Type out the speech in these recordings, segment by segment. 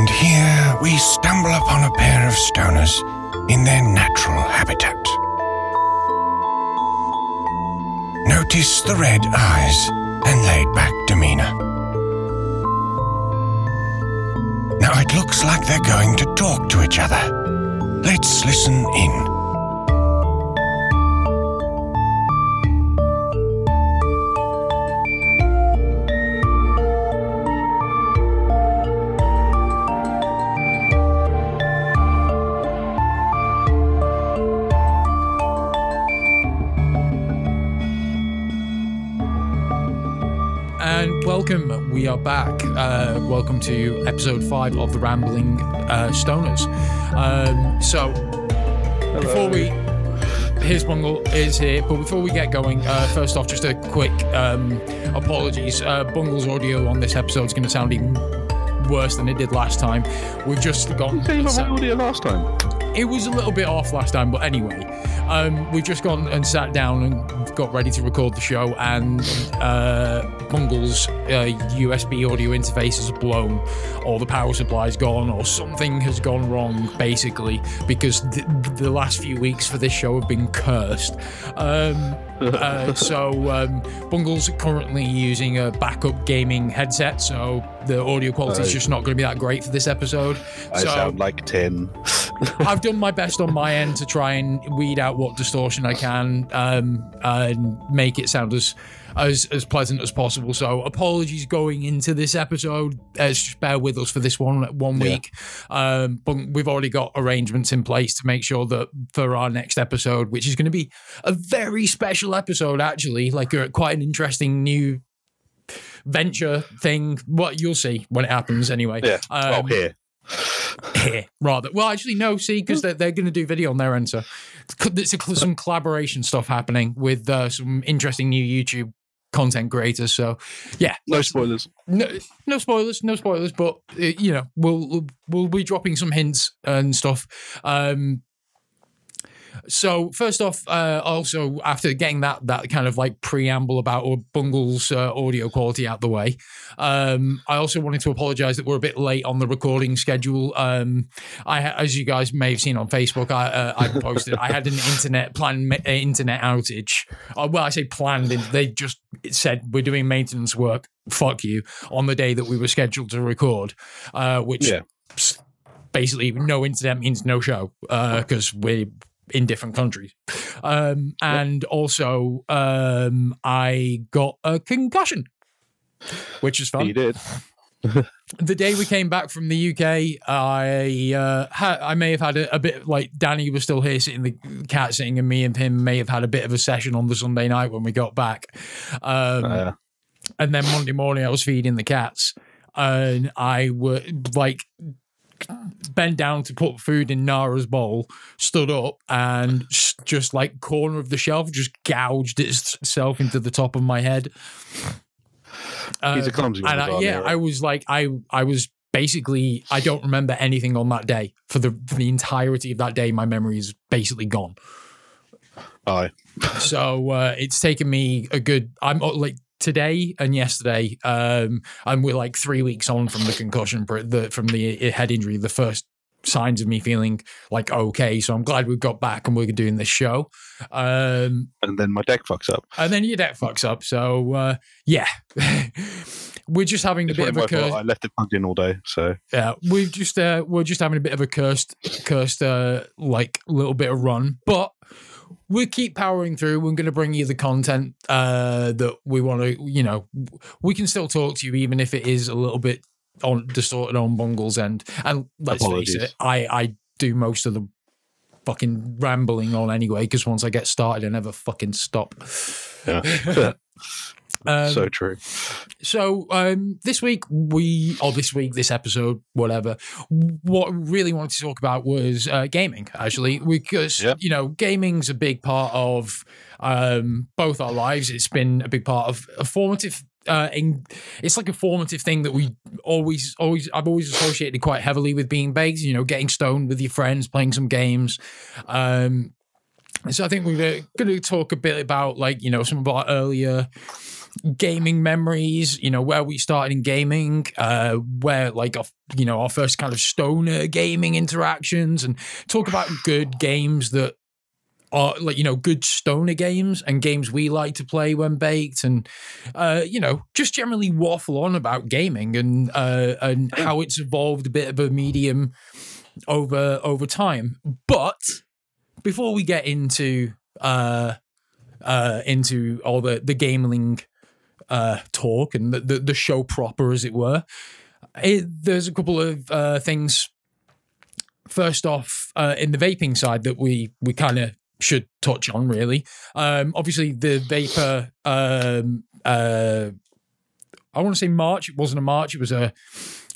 And here we stumble upon a pair of stoners in their natural habitat. Notice the red eyes and laid back demeanor. Now it looks like they're going to talk to each other. Let's listen in. Are back. Uh, welcome to episode five of the Rambling uh, Stoners. Um, so, before we, here's Bungle is here, but before we get going, uh, first off, just a quick um, apologies. Uh, Bungle's audio on this episode is going to sound even worse than it did last time. We've just gone. Say you got audio last time. It was a little bit off last time, but anyway, um, we've just gone and sat down and got ready to record the show, and uh, Bungle's uh, USB audio interface has blown, or the power supply's gone, or something has gone wrong, basically, because th- the last few weeks for this show have been cursed. Um, uh, so um, Bungle's currently using a backup gaming headset, so the audio quality is just not going to be that great for this episode. I so sound like 10. I've done my best on my end to try and weed out what distortion I can um, and make it sound as as as pleasant as possible. So apologies going into this episode. Uh, just bear with us for this one one Yeah. week. Um, but we've already got arrangements in place to make sure that for our next episode, which is going to be a very special episode, actually, like a, quite an interesting new venture thing. What you'll see when it happens, anyway. Yeah. well, Um, here rather well actually no see because they're, they're going to do video on their end so it's a, some collaboration stuff happening with uh, some interesting new youtube content creators so yeah No spoilers. no, no spoilers no spoilers but uh, you know we'll we'll be dropping some hints and stuff um so first off, uh, also after getting that that kind of like preamble about or Bungle's uh, audio quality out the way, um, I also wanted to apologise that we're a bit late on the recording schedule. Um, I, as you guys may have seen on Facebook, I, uh, I posted I had an internet plan uh, internet outage. Uh, well, I say planned. They just said we're doing maintenance work. Fuck you on the day that we were scheduled to record, uh, which Yeah. basically no internet means no show because we're in different countries. Um, and also, um, I got a concussion, which is fun He did. the day we came back from the UK, I uh, ha- I may have had a, a bit like Danny was still here sitting the cat sitting, and me and him may have had a bit of a session on the Sunday night when we got back. Um, Uh, and then Monday morning, I was feeding the cats, and I would like bent down to put food in Nara's bowl, stood up, and just like corner of the shelf just gouged itself into the top of my head. He's a Uh, clumsy one. I, yeah. I was like, I, I was basically, I don't remember anything on that day for the for the entirety of that day. My memory is basically gone. Aye. So uh, it's taken me a good. I'm uh, like today and yesterday. Um, and we're like three weeks on from the concussion, the from the head injury. The first signs of me feeling like okay. So I'm glad we've got back and we're doing this show. Um, And then my deck fucks up. and then your deck fucks up. So uh, yeah, we're just having a bit of a curse. I left it plugged in all day. So Yeah, we've just uh, we're just having a bit of a cursed, cursed uh, like little bit of run, but we keep powering through. We're going to bring you the content uh, that we want to. You know, we can still talk to you even if it is a little bit on distorted on Bungle's end. And let's face it, I I do most of the fucking rambling on anyway because once I get started, I never fucking stop. yeah. Um, so true. so um, this week we, or this week, this episode, whatever. What we really wanted to talk about was uh, gaming, actually, because Yep. you know gaming's a big part of um, both our lives. It's been a big part of a formative. Uh, in, it's like a formative thing that we always, always, I've always associated quite heavily with being baked. You know, getting stoned with your friends, playing some games. Um, so I think we're going to talk a bit about like you know some of our earlier gaming memories, you know, where we started in gaming, uh, where like, our, you know, our first kind of stoner gaming interactions and talk about good games that are like, you know, good stoner games and games we like to play when baked and, uh, you know, just generally waffle on about gaming and, uh, and how it's evolved a bit of a medium over, over time. But before we get into, uh, uh, into all the the gaming uh, talk and the, the the show proper, as it were. It, there's a couple of uh, things. First off, uh, in the vaping side, that we we kind of should touch on. Really, um, obviously the vapor. Um, uh, I want to say march. It wasn't a march. It was a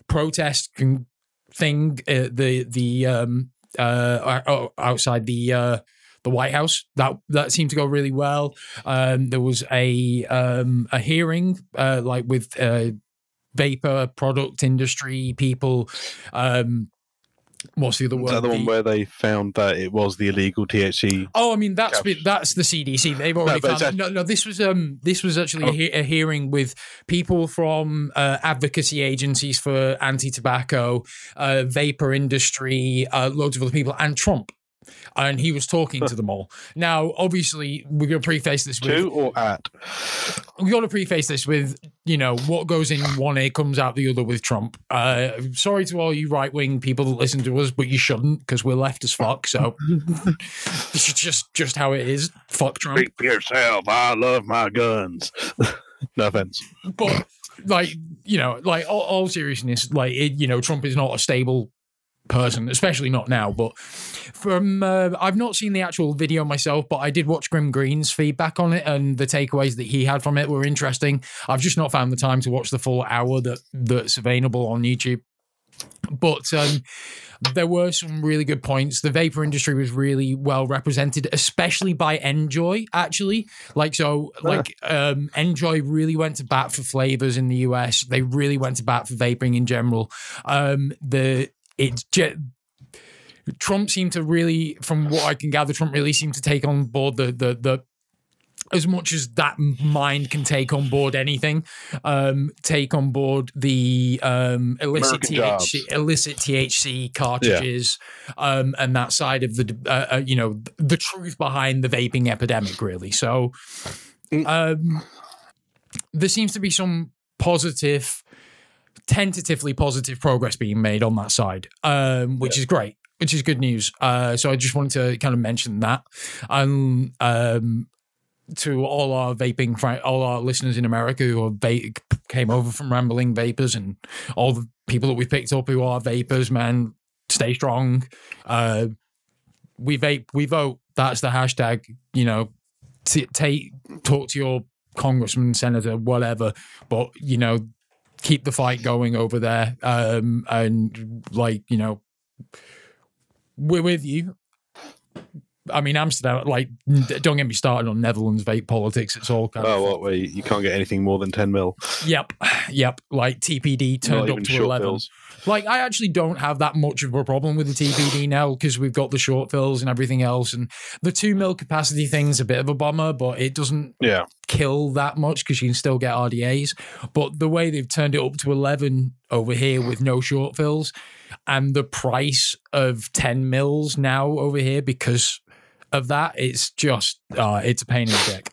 protest thing. Uh, the the um, uh, outside the uh, the White House. That that seemed to go really well. Um, there was a um, a hearing uh, like with uh, vapor product industry people. Um, what's the other Is that the one where they found that it was the illegal THC? Oh, I mean that's been- that's the CDC. They've already but found. it's no, no. This was um this was actually a, Oh. he- a hearing with people from uh, advocacy agencies for anti-tobacco, uh, vapor industry, uh, loads of other people, and Trump. And he was talking to them all. Now, obviously, we're going to preface this with To or at? we got to preface this with you know what goes in one ear comes out the other with Trump. Uh, sorry to all you right wing people that listen to us, but you shouldn't because we're left as fuck. So this is just just how it is. Fuck Trump. Speak for yourself. I love my guns. no offense. But like you know, like all, all seriousness, like it, you know, Trump is not a stable person, especially not now. But from uh, I've not seen the actual video myself, but I did watch Grimm Green's feedback on it, and the takeaways that he had from it were interesting. I've just not found the time to watch the full hour that that's available on YouTube. But um, there were some really good points. The vapor industry was really well represented, especially by NJOY. Actually, like so, like um, NJOY really went to bat for flavors in the US. They really went to bat for vaping in general. Um, the it ge- Trump seemed to really, from what I can gather, Trump really seemed to take on board the the the as much as that mind can take on board anything, um, take on board the um, illicit THC, illicit THC cartridges, um, and that side of the uh, uh, you know the truth behind the vaping epidemic, really. So, um, there seems to be some positive, tentatively positive progress being made on that side, um, which is great. Which is good news. Uh, so I just wanted to kind of mention that. Um, um, to all our vaping, all our listeners in America who va- came over from Rambling Vapors, and all the people that we picked up who are vapors, man, stay strong. Uh, we vape, we vote. That's the hashtag. You know, t- take talk to your congressman, senator, whatever. But you know, keep the fight going over there. Um, and like you know, we're with you. I mean, Amsterdam, like, don't get me started on Netherlands vape politics. It's all kind Oh, of. what? Where you can't get anything more than ten mil. Yep. Yep. Like TPD turned up to 11. fills. Like, I actually don't have that much of a problem with the TPD now because we've got the short fills and everything else. And the two mil capacity thing's a bit of a bummer, but it doesn't Yeah. kill that much because you can still get RDAs. But the way they've turned it up to 11 over here with no short fills and the price of 10 mils now over here because of that, it's just, uh, it's a pain in the dick.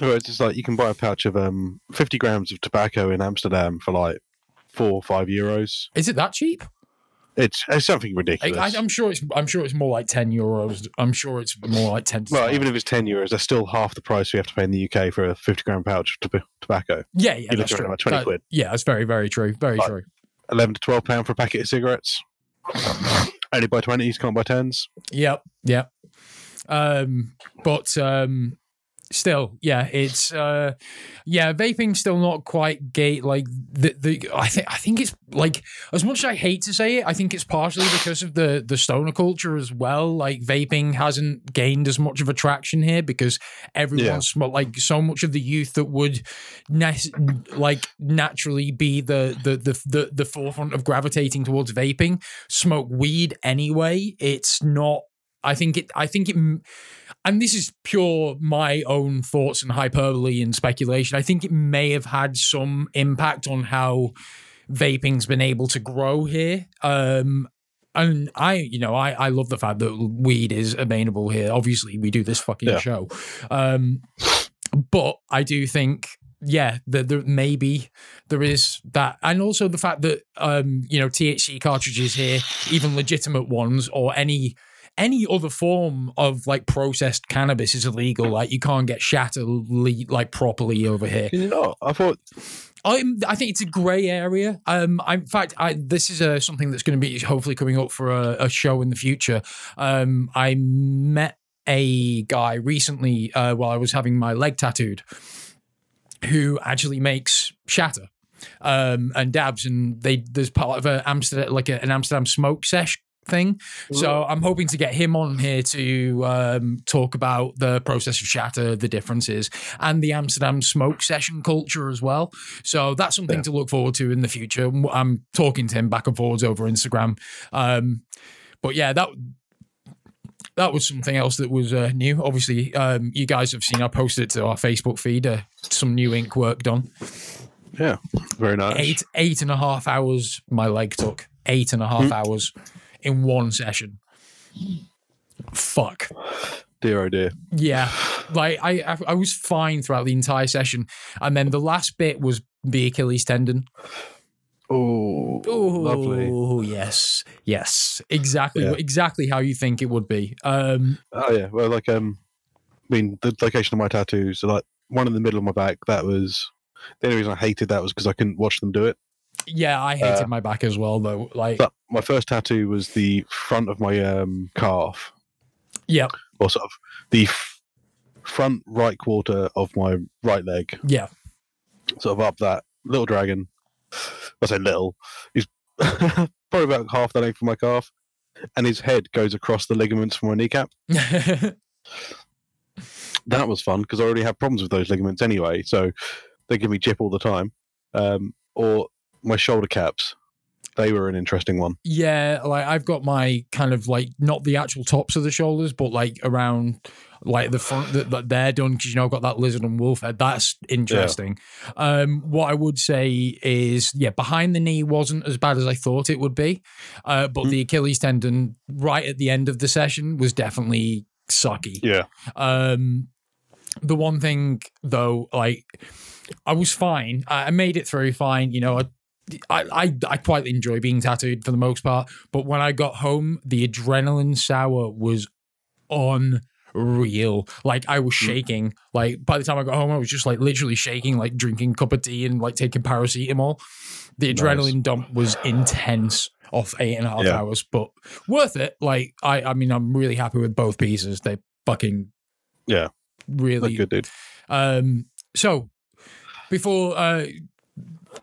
Well, it's just like you can buy a pouch of um fifty grams of tobacco in Amsterdam for like four or five euros. Is it that cheap? It's it's something ridiculous. I, I'm sure it's. I'm sure it's more like ten euros. I'm sure it's more like ten. well, even if it's ten euros, that's still half the price we have to pay in the UK for a fifty gram pouch of tob- tobacco. yeah, yeah, you're that's true. about 20 That- quid. Yeah, that's very, very true. Very Like- true. Eleven to twelve pound for a packet of cigarettes. Only buy twenties, can't buy tens. Yep, yep. Um, but um, still, yeah, it's uh, yeah, vaping's still not quite gate like the the. I think I think it's like as much as I hate to say it, I think it's partially because of the the stoner culture as well. Like vaping hasn't gained as much of a traction here because everyone's sm- like so much of the youth that would nat- like naturally be the the, the the the forefront of gravitating towards vaping smoke weed anyway. It's not I think it. I think it. And this is pure my own thoughts and hyperbole and speculation. I think it may have had some impact on how vaping's been able to grow here. Um, and I, you know, I, I love the fact that weed is available here. Obviously, we do this fucking Yeah. show. Um, but I do think, yeah, that there maybe there is that, and also the fact that um, you know, THC cartridges here, even legitimate ones, or any any other form of like processed cannabis is illegal. Like you can't get shatter like properly over here. Can you not? I thought I'm, I think it's a grey area. Um, I, in fact, I, this is uh, something that's going to be hopefully coming up for a, a show in the future. Um, I met a guy recently uh, while I was having my leg tattooed, who actually makes shatter um, and dabs, and they there's part of a Amsterdam like a, an Amsterdam smoke sesh thing. So I'm hoping to get him on here to um, talk about the process of shatter, the differences, and the Amsterdam smoke session culture as well. So that's something Yeah. to look forward to in the future. I'm talking to him back and forwards over Instagram. Um, but yeah, that that was something else that was uh, new. Obviously, um, you guys have seen I posted it to our Facebook feed. Uh, some new ink work done. yeah, very nice. Eight eight and a half hours. My leg took eight and a half hours in one session. Fuck. Dear oh dear. Yeah, like I, I, was fine throughout the entire session, and then the last bit was the Achilles tendon. Oh, lovely. Oh yes, yes, exactly, Yeah. exactly how you think it would be. Um, Oh yeah. Well, like um, I mean, the location of my tattoos, so like one in the middle of my back. That was the only reason I hated that was because I couldn't watch them do it. Yeah, I hated Uh, my back as well, though. Like, my first tattoo was the front of my um calf, yeah, or sort of the f- front right quarter of my right leg, yeah, sort of up that little dragon. I say little. He's probably about half the length of my calf, and his head goes across the ligaments from my kneecap. That was fun because I already have problems with those ligaments anyway, so they give me jip all the time. Um, or my shoulder caps, they were an interesting one. yeah. Like I've got my kind of like not the actual tops of the shoulders, but like around like the front that, that they're done because you know I've got that lizard and wolf head. That's interesting. Um, what I would say is, yeah, behind the knee wasn't as bad as I thought it would be, uh, but Mm. the Achilles tendon right at the end of the session was definitely sucky. Yeah, Um, the one thing though, like I was fine. I I made it through fine. You know, I, I, I, I quite enjoy being tattooed for the most part. But when I got home, the adrenaline sour was unreal. Like I was shaking. Like by the time I got home, I was just like literally shaking, like drinking a cup of tea and like taking paracetamol. The Nice. adrenaline dump was intense off eight and a half Yeah. hours, but worth it. Like I, I mean, I'm really happy with both pieces. They fucking Yeah. really good, dude. um, so, before uh,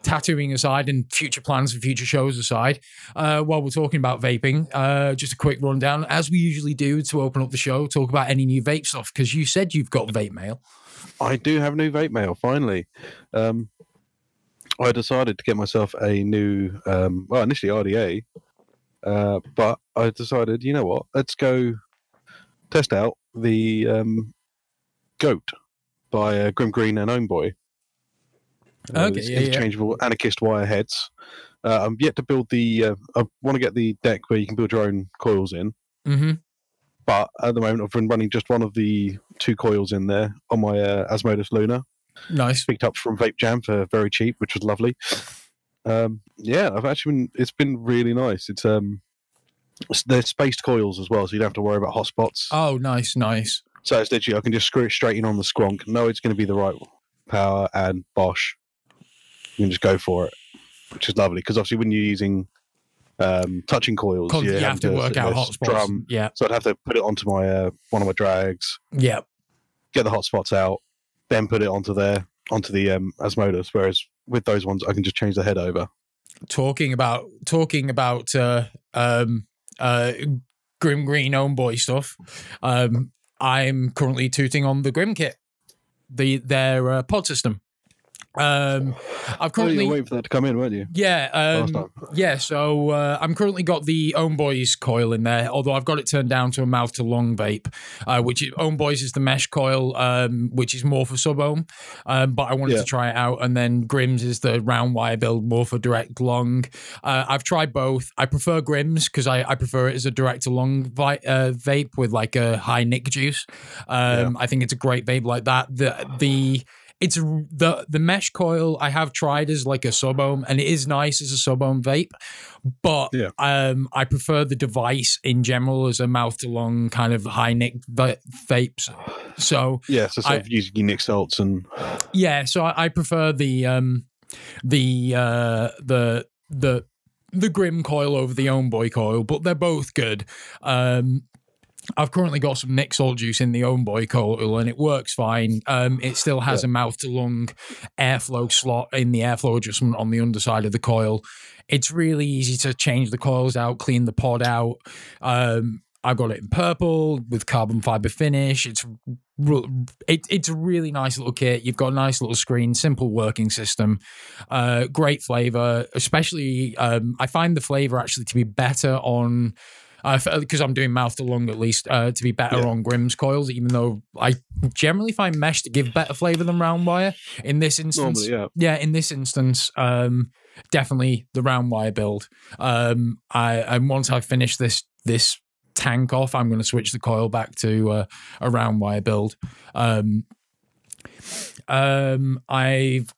tattooing aside and future plans for future shows aside, uh, while we're talking about vaping, uh, just a quick rundown, as we usually do to open up the show, talk about any new vape stuff because you said you've got vape mail. I do have new vape mail finally. Um, I decided to get myself a new, um, well, initially RDA, uh, but I decided, you know what? Let's go test out the um, Goat by uh, Grimm Green and OhmBoy. Okay, yeah, yeah. interchangeable anarchist wire heads. Uh, I'm yet to build the. Uh, I want to get the deck where you can build your own coils in. Mm-hmm. But at the moment, I've been running just one of the two coils in there on my uh, Asmodus Luna Nice. picked up from Vape Jam for very cheap, which was lovely. Um, yeah, I've actually been. It's been really nice. It's um, they're spaced coils as well, so you don't have to worry about hotspots. Oh, nice, nice. So it's literally I can just screw it straight in on the squonk. Know it's going to be the right power and Bosch. You can just go for it, which is lovely because obviously when you're using um, touching coils, Con- you're you have having to work out hotspots. Yeah, So I'd have to put it onto my uh, one of my drags, yeah. get the hotspots out, then put it onto there onto the um, Asmodus. Whereas with those ones, I can just change the head over. Talking about talking about uh, um, uh, Grimm Green Ohm Boy stuff. Um, I'm currently tooting on the Grim kit, the their uh, pod system. Um, I've Oh, you currently waiting for that to come in, weren't you? yeah, um, yeah. So uh, I'm currently got the Ohm Boys coil in there, although I've got it turned down to a mouth to lung vape, uh, which is, Ohm Boys is the mesh coil, um, which is more for sub ohm. Um, but I wanted Yeah. to try it out, and then Grims is the round wire build, more for direct lung. Uh, I've tried both. I prefer Grims because I, I prefer it as a direct to lung vi- uh, vape with like a high nick juice. Um, I think it's a great vape like that. The the it's the the mesh coil I have tried as like a sub ohm, and it is nice as a sub ohm vape, but Yeah. um, I prefer the device in general as a mouth to lung kind of high nick va- vapes. So Yeah, so sort I- of using Nick salts and yeah, so I, I prefer the um the uh the the the Grim coil over the Ohm Boy coil, but they're both good. Um I've currently got some Nick Salt juice in the Ohm Boy coil and it works fine. Um, it still has a mouth to lung airflow slot in the airflow adjustment on the underside of the coil. It's really easy to change the coils out, clean the pod out. Um, I've got it in purple with carbon fiber finish. It's it, it's a really nice little kit. You've got a nice little screen, simple working system, uh, great flavor. Especially, um, I find the flavor actually to be better on because I'm doing mouth to lung at least uh, to be better Yeah. on Grimm's coils. Even though I generally find mesh to give better flavor than round wire. In this instance, normally, yeah. yeah, in this instance, um, definitely the round wire build. Um, I and once I finish this this tank off, I'm going to switch the coil back to uh, a round wire build. Um, um, I've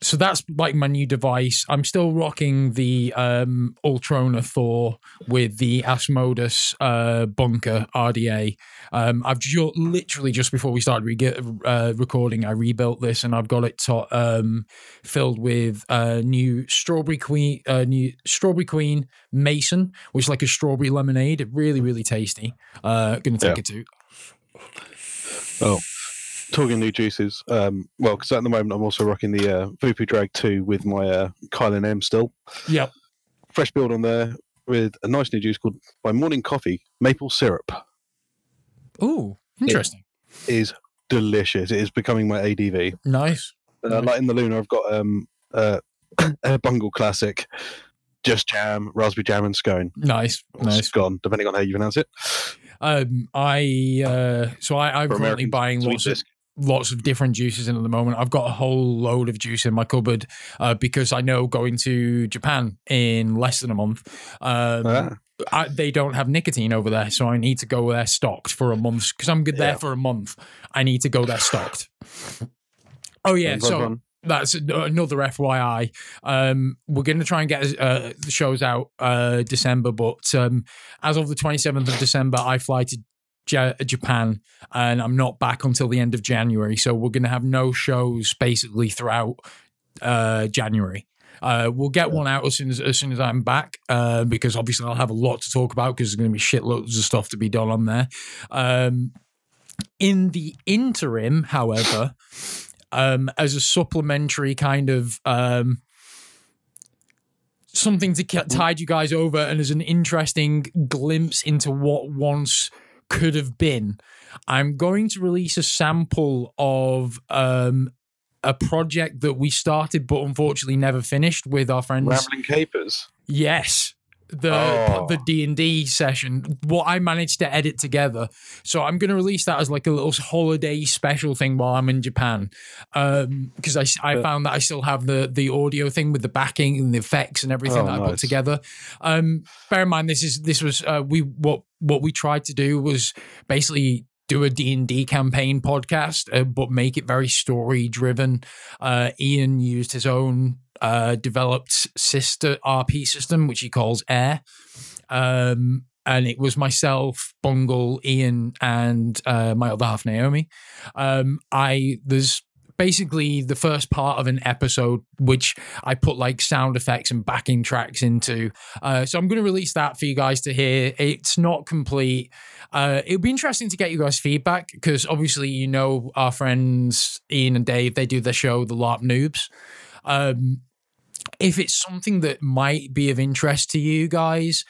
so that's like my new device. I'm still rocking the um, Ultrona Thor with the Asmodus uh, Bunker RDA. Um, I've ju- literally just before we started re- uh, recording, I rebuilt this and I've got it to- um, filled with uh, new Strawberry Queen, uh, new Strawberry Queen Mason, which is like a strawberry lemonade. Really, really tasty. Uh, gonna take Yeah. it to. Oh, talking new juices. Um, well, because at the moment I'm also rocking the uh, Voopoo Drag 2 with my uh, Kylin M still. Yep. Fresh build on there with a nice new juice called by Morning Coffee Maple Syrup. Ooh, interesting. Is delicious. It is becoming my ADV. Nice. Uh, Nice. Like in the Luna, I've got um, uh, a Bungle Classic, just jam, raspberry jam, and scone. Nice. Or Nice. Scone, depending on how you pronounce it. Um, I uh, so I, I'm For currently American buying lots of. Lots of different juices in at the moment. I've got a whole load of juice in my cupboard uh, because I know going to Japan in less than a month, um, Ah, I, they don't have nicotine over there, so I need to go there stocked for a month because I'm good there Yeah. for a month. I need to go there stocked. Oh yeah, so that's another FYI. Um, we're going to try and get uh, the shows out uh, December, but um, as of the 27th of December, I fly to Ja- Japan and I'm not back until the end of January. So we're going to have no shows basically throughout uh, January. Uh, we'll get one out as soon as as soon as I'm back uh, because obviously I'll have a lot to talk about because there's going to be shitloads of stuff to be done on there. Um, in the interim, however, um, as a supplementary kind of um, something to ca- tide you guys over and as an interesting glimpse into what once could have been, I'm going to release a sample of um, a project that we started but unfortunately never finished with our friends. Rambling Capers. Yes. The Oh. the D and D session, what I managed to edit together, so I'm going to release that as like a little holiday special thing while I'm in Japan, because I, I Yeah. found that I still have the the audio thing with the backing and the effects and everything Oh, that I put together. Um, bear in mind, this is this was uh, we what what we tried to do was basically do a D&D campaign podcast uh, but make it very story driven uh, Ian used his own uh, developed sister RP system which he calls Air. Um, and it was myself Bungle Ian and uh, my other half Naomi. Um, I there's basically the first part of an episode which I put like sound effects and backing tracks into uh, so I'm going to release that for you guys to hear. It's not complete. Uh, it'll be interesting to get you guys' feedback because obviously you know our friends Ian and Dave. They do the show, The LARP Noobs. Um, if it's something that might be of interest to you guys,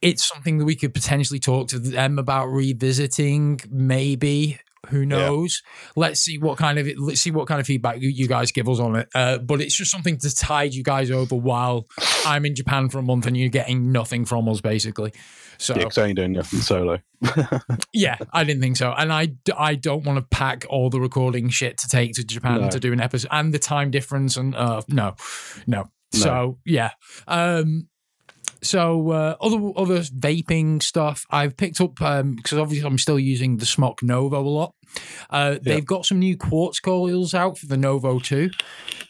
it's something that we could potentially talk to them about revisiting, maybe. Who knows? Let's see what kind of let's see what kind of feedback you, you guys give us on it. Uh, but it's just something to tide you guys over while I'm in Japan for a month and you're getting nothing from us, basically. So Yeah, I ain't doing nothing solo. yeah, I didn't think so, and I, I don't want to pack all the recording shit to take to Japan No. to do an episode and the time difference and uh no, no. So yeah, um, so uh, other other vaping stuff I've picked up um because obviously I'm still using the Smok Novo a lot. Uh, they've got some new quartz coils out for the Novo too.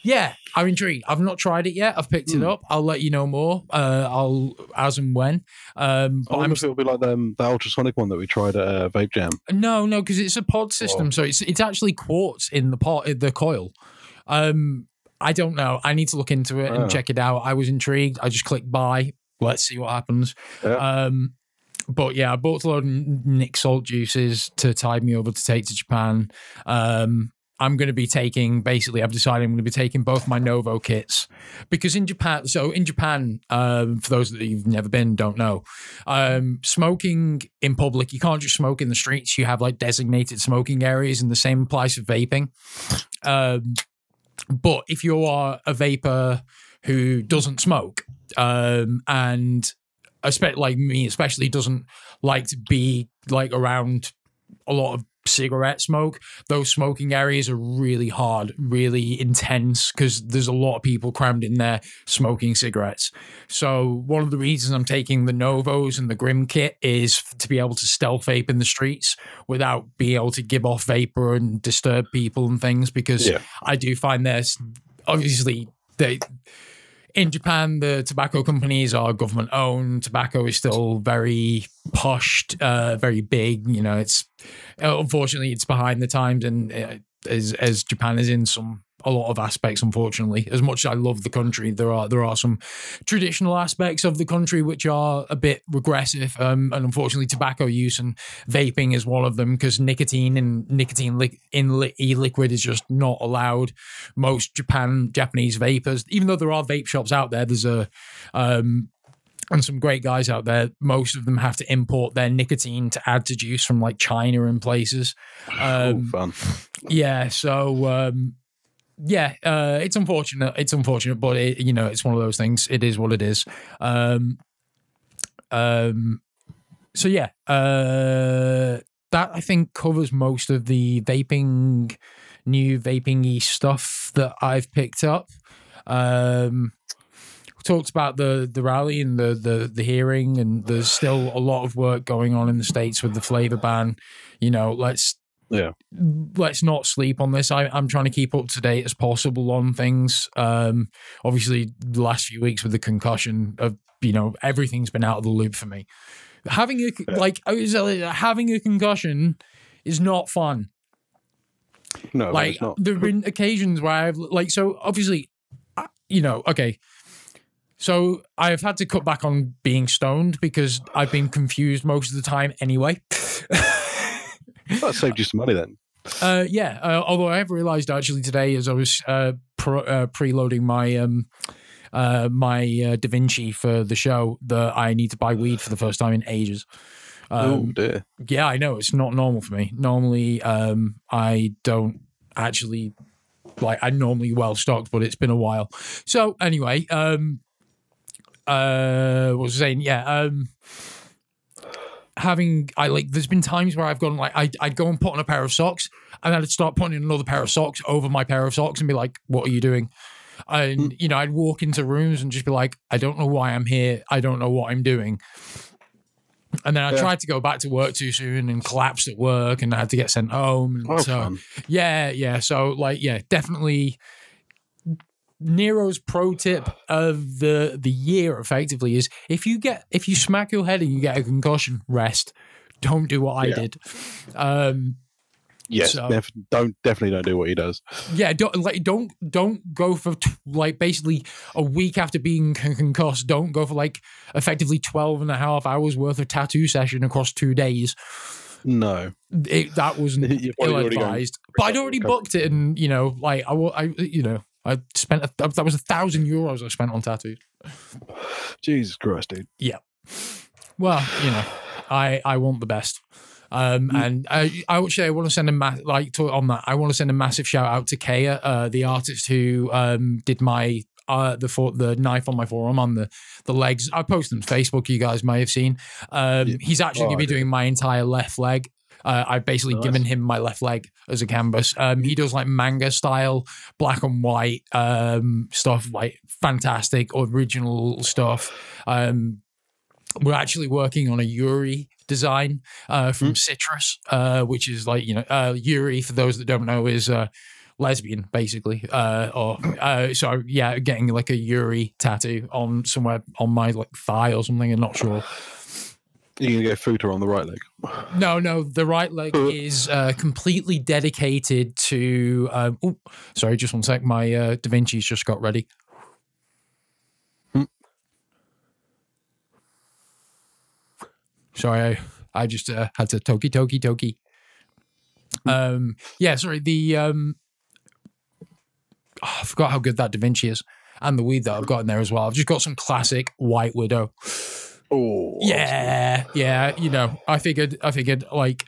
Yeah, I'm intrigued. I've not tried it yet. I've picked it up. I'll let you know more. Uh, I'll as and when. Um, I wonder if it'll be like um, the ultrasonic one that we tried at uh, Vape Jam. no, no, because it's a pod system, so it's it's actually quartz in the pot, the coil. Um, I don't know. I need to look into it Oh. and check it out. I was intrigued. I just clicked buy. Let's see what happens. Yeah. Um, but yeah, I bought a load of Nick salt juices to tide me over to take to Japan. Um, I'm going to be taking basically. I've decided I'm going to be taking both my Novo kits because in Japan. So in Japan, um, for those that you've never been, don't know, um, smoking in public, you can't just smoke in the streets. You have like designated smoking areas, and the same applies for vaping. Um, but if you are a vapor who doesn't smoke, um, and especially like me, especially doesn't like to be like around a lot of cigarette smoke, those smoking areas are really hard, really intense because there's a lot of people crammed in there smoking cigarettes. So one of the reasons I'm taking the Novos and the Grim kit is to be able to stealth vape in the streets without being able to give off vapor and disturb people and things because Yeah. I do find there's obviously they in Japan, the tobacco companies are government owned. Tobacco is still very pushed, uh, very big. You know, it's unfortunately it's behind the times, and uh, as as Japan is in some a lot of aspects. Unfortunately, as much as I love the country, there are there are some traditional aspects of the country which are a bit regressive, um, and unfortunately, tobacco use and vaping is one of them because nicotine and nicotine li- in li- e-liquid is just not allowed. Most Japan Japanese vapors, even though there are vape shops out there, there's a um, and some great guys out there. Most of them have to import their nicotine to add to juice from like China and places. oh, Um, fun. yeah, so um, yeah, uh, it's unfortunate. It's unfortunate, but it, you know, it's one of those things. It is what it is. Um, um, so yeah, uh, that I think covers most of the vaping, new vaping stuff that I've picked up. Um, talked about the the rally and the, the the hearing, and there's still a lot of work going on in the states with the flavor ban. You know, let's Yeah. let's not sleep on this. I, I'm trying to keep up to date as possible on things. Um, obviously, the last few weeks with the concussion of you know everything's been out of the loop for me. Having a like I was, uh, having a concussion is not fun. No, like it's not. there have been occasions where I've like so obviously, you know, okay. So I've had to cut back on being stoned because I've been confused most of the time anyway. That saved you some money then. Uh, yeah. Uh, although I have realised actually today, as I was uh, pro, uh, preloading my um, uh, my uh, Da Vinci for the show, that I need to buy weed for the first time in ages. oh Um, dear. yeah, I know it's not normal for me. Normally, um, I don't actually like. I'm normally well stocked, but it's been a while. So anyway, um, uh, what was I saying? Yeah, um, having I like. There's been times where I've gone like I I'd go and put on a pair of socks, and then I'd start putting another pair of socks over my pair of socks, and be like, "What are you doing?" And mm. you know, I'd walk into rooms and just be like, "I don't know why I'm here. I don't know what I'm doing." And then I Yeah. tried to go back to work too soon and collapsed at work and I had to get sent home. And Oh, so, fun. yeah, yeah. So, like, yeah, definitely. Nero's pro tip of the the year effectively is if you get if you smack your head and you get a concussion, rest. Don't do what I Yeah. did. Um, Yes, So- def- don't definitely don't do what he does. yeah, don't like don't don't go for t- like basically a week after being con- concussed. Don't go for like effectively 12 and a half hours worth of tattoo session across two days. No, It, that was You're ill advised. But I'd already booked it, and you know, like I, I you know, I spent a, that was a thousand euros I spent on tattoos. Jesus Christ, dude. Yeah. Well, you know, I I want the best. Um, and I, I actually I want to send a ma- like to, on that. I want to send a massive shout out to Kaya, uh, the artist who um, did my uh, the for, the knife on my forearm on the the legs. I posted on Facebook. You guys may have seen. Um, He's actually Oh, going to be doing my entire left leg. Uh, I've basically Nice. given him my left leg as a canvas. Um, he does like manga style, black and white um, stuff, like fantastic original stuff. Um, we're actually working on a Yuri design uh, from Citrus, uh, which is like you know uh, Yuri. For those that don't know, is uh, lesbian basically. Uh, or uh, so yeah, getting like a Yuri tattoo on somewhere on my like thigh or something. I'm not sure. You're gonna go Futa on the right leg. No, no, the right leg is uh, completely dedicated to. Um, oh, sorry, just one sec. My uh, Da Vinci's just got ready. Hmm. Sorry, I, I just uh, had to toki toki toki. Um, yeah, sorry. The um, oh, I forgot how good that Da Vinci is, and the weed that I've got in there as well. I've just got some classic White Widow. Oh, Yeah, yeah. You know, I figured, I figured, like,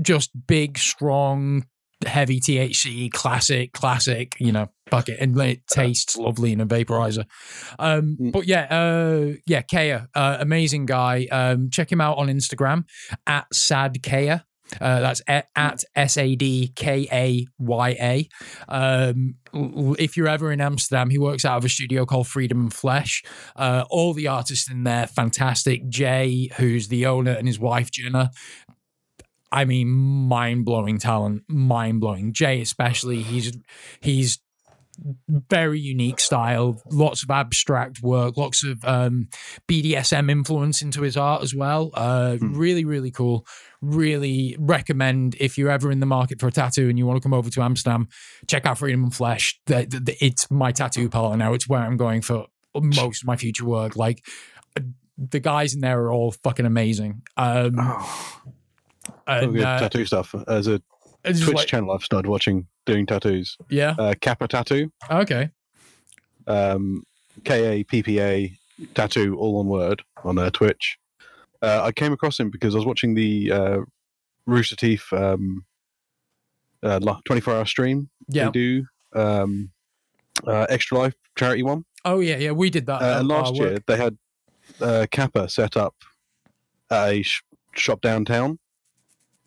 just big, strong, heavy THC, classic, classic. You know, bucket, and it tastes lovely in a vaporizer. Um, Mm. but yeah, uh, yeah, Kaya, uh, amazing guy. Um, check him out on Instagram at Sad Kaya. Uh, that's at S A D K A Y A. Um, if you're ever in Amsterdam, he works out of a studio called Freedom and Flesh. Uh, all the artists in there, fantastic. Jay, who's the owner, and his wife Jenna. I mean, mind blowing talent, mind blowing. Jay, especially, he's he's very unique style, lots of abstract work, lots of um, BDSM influence into his art as well. Uh, Really, really cool. Really recommend if you're ever in the market for a tattoo and you want to come over to Amsterdam, check out Freedom and Flesh. The- the- the- It's my tattoo parlor now. It's where I'm going for most of my future work. Like uh, the guys in there are all fucking amazing. Um, Oh, and, good uh, tattoo stuff. As a Twitch like- channel, I've started watching doing tattoos. yeah. Uh, Kappa Tattoo, Okay. um, K A P P A Tattoo, all one word on uh, Twitch. Uh, I came across him because I was watching the uh, Rooster Teeth um, uh, 24 hour stream Yeah. they do. Um, uh, Extra Life charity one. Oh yeah, yeah. We did that. Uh, and last work. year they had uh, Kappa set up at a sh- shop downtown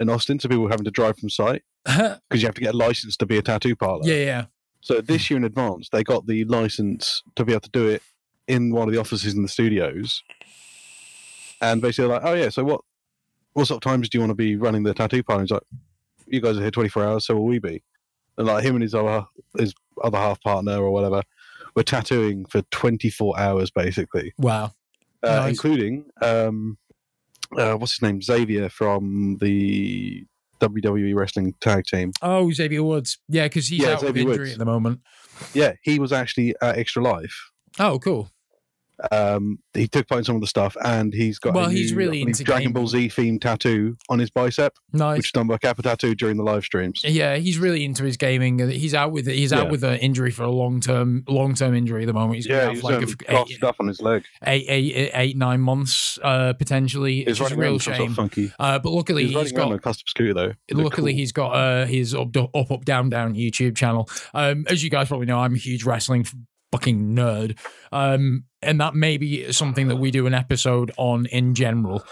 in Austin, so people were having to drive from site because you have to get a license to be a tattoo parlor. yeah, yeah. So this year in advance, they got the license to be able to do it in one of the offices in the studios. And basically, like, oh yeah, so what what sort of times do you want to be running the tattoo parlor? He's like, you guys are here twenty four hours, so will we be? And like him and his other his other half partner or whatever were tattooing for twenty four hours basically, Wow. uh, Nice. including um, uh, what's his name Xavier from the WWE wrestling tag team. Oh, Xavier Woods. Yeah, because he's Yeah, out with injury Woods. at the moment. Yeah, he was actually at Extra Life. Oh, cool. Um, he took part in some of the stuff, and he's got. Well, a he's new, really into Dragon. Ball Z themed tattoo on his bicep, Nice. which is done by Kappa Tattoo during the live streams. yeah, he's really into his gaming. He's out with he's out Yeah. with an injury for a long term long term injury at the moment. He's Yeah, he's like a, eight, stuff on his leg. eight, eight, eight, nine months uh, potentially. It's just a real some sort of shame. funky. Uh, but luckily He's he's running around on got a custom scooter though. Luckily cool. he's got uh his up, up up down down YouTube channel. Um, as you guys probably know, I'm a huge wrestling fucking nerd. Um, and that may be something that we do an episode on in general.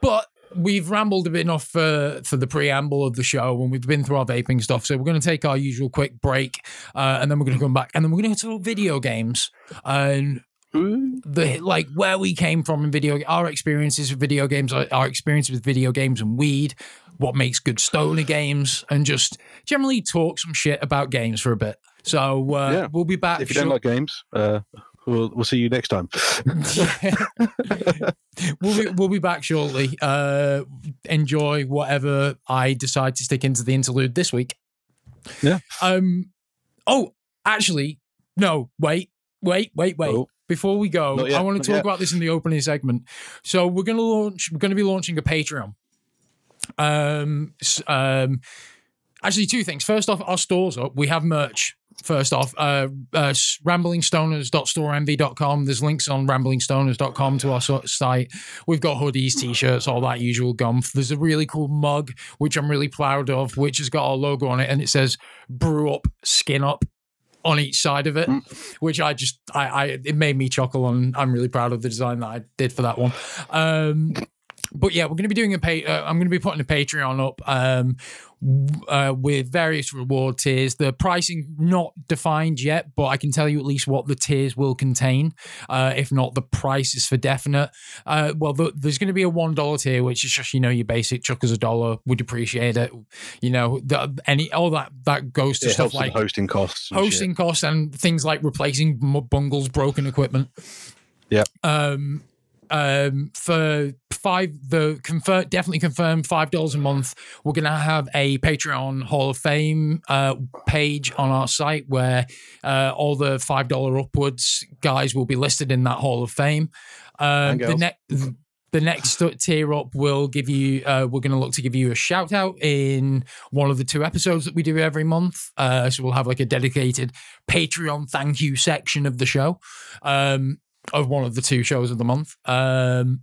But we've rambled a bit enough for for the preamble of the show and we've been through our vaping stuff. So we're going to take our usual quick break, uh, and then we're going to come back, and then we're going to talk video games and the like where we came from in video our experiences with video games our, our experience with video games and weed what makes good stoner games and just generally talk some shit about games for a bit so uh, Yeah. we'll be back If you don't like games, uh, we'll we'll see you next time. we'll be we'll be back shortly uh enjoy whatever i decide to stick into the interlude this week Yeah. um oh actually no wait wait wait wait Oh. before we go i want to talk about this in the opening segment so we're going to launch we're going to be launching a patreon um um actually, two things. First off, our store's up. We have merch. First off, uh, uh. There's links on ramblingstoners.com to our site. We've got hoodies, t-shirts, all that usual gumph. There's a really cool mug, which I'm really proud of, which has got our logo on it, and it says "Brew Up, Skin Up." On each side of it, which I just I, I it made me chuckle, and I'm really proud of the design that I did for that one. Um, but yeah, we're going to be doing a pay. Uh, I'm going to be putting a Patreon up um, uh, with various reward tiers. The pricing not defined yet, but I can tell you at least what the tiers will contain. Uh, if not, the price is for definite. Uh, well, the, there's going to be a one dollar tier, which is just you know your basic chuck us a dollar. Would appreciate it. You know, the, any all that that goes to It stuff like hosting costs. and shit. hosting costs and things like replacing Bungle's broken equipment. Yep. Um, um, for five, the confirm definitely confirmed five dollars a month. We're gonna have a Patreon Hall of Fame uh, page on our site where uh, all the five dollar upwards guys will be listed in that Hall of Fame. Um, the next. The next tier up will give you. Uh, we're going to look to give you a shout out in one of the two episodes that we do every month. Uh, so we'll have like a dedicated Patreon thank you section of the show, um, of one of the two shows of the month. Um,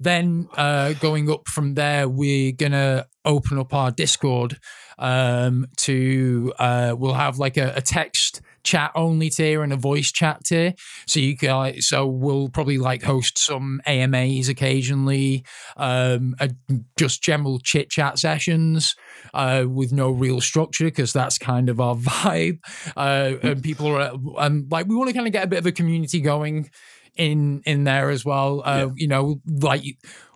then uh, going up from there, we're gonna open up our Discord um, to. Uh, we'll have like a, a text chat only tier and a voice chat tier. So you can. like, So we'll probably like host some AMAs occasionally, um, uh, just general chit chat sessions uh, with no real structure because that's kind of our vibe. Uh, and people are and like we want to kind of get a bit of a community going in in there as well. Uh, You know, like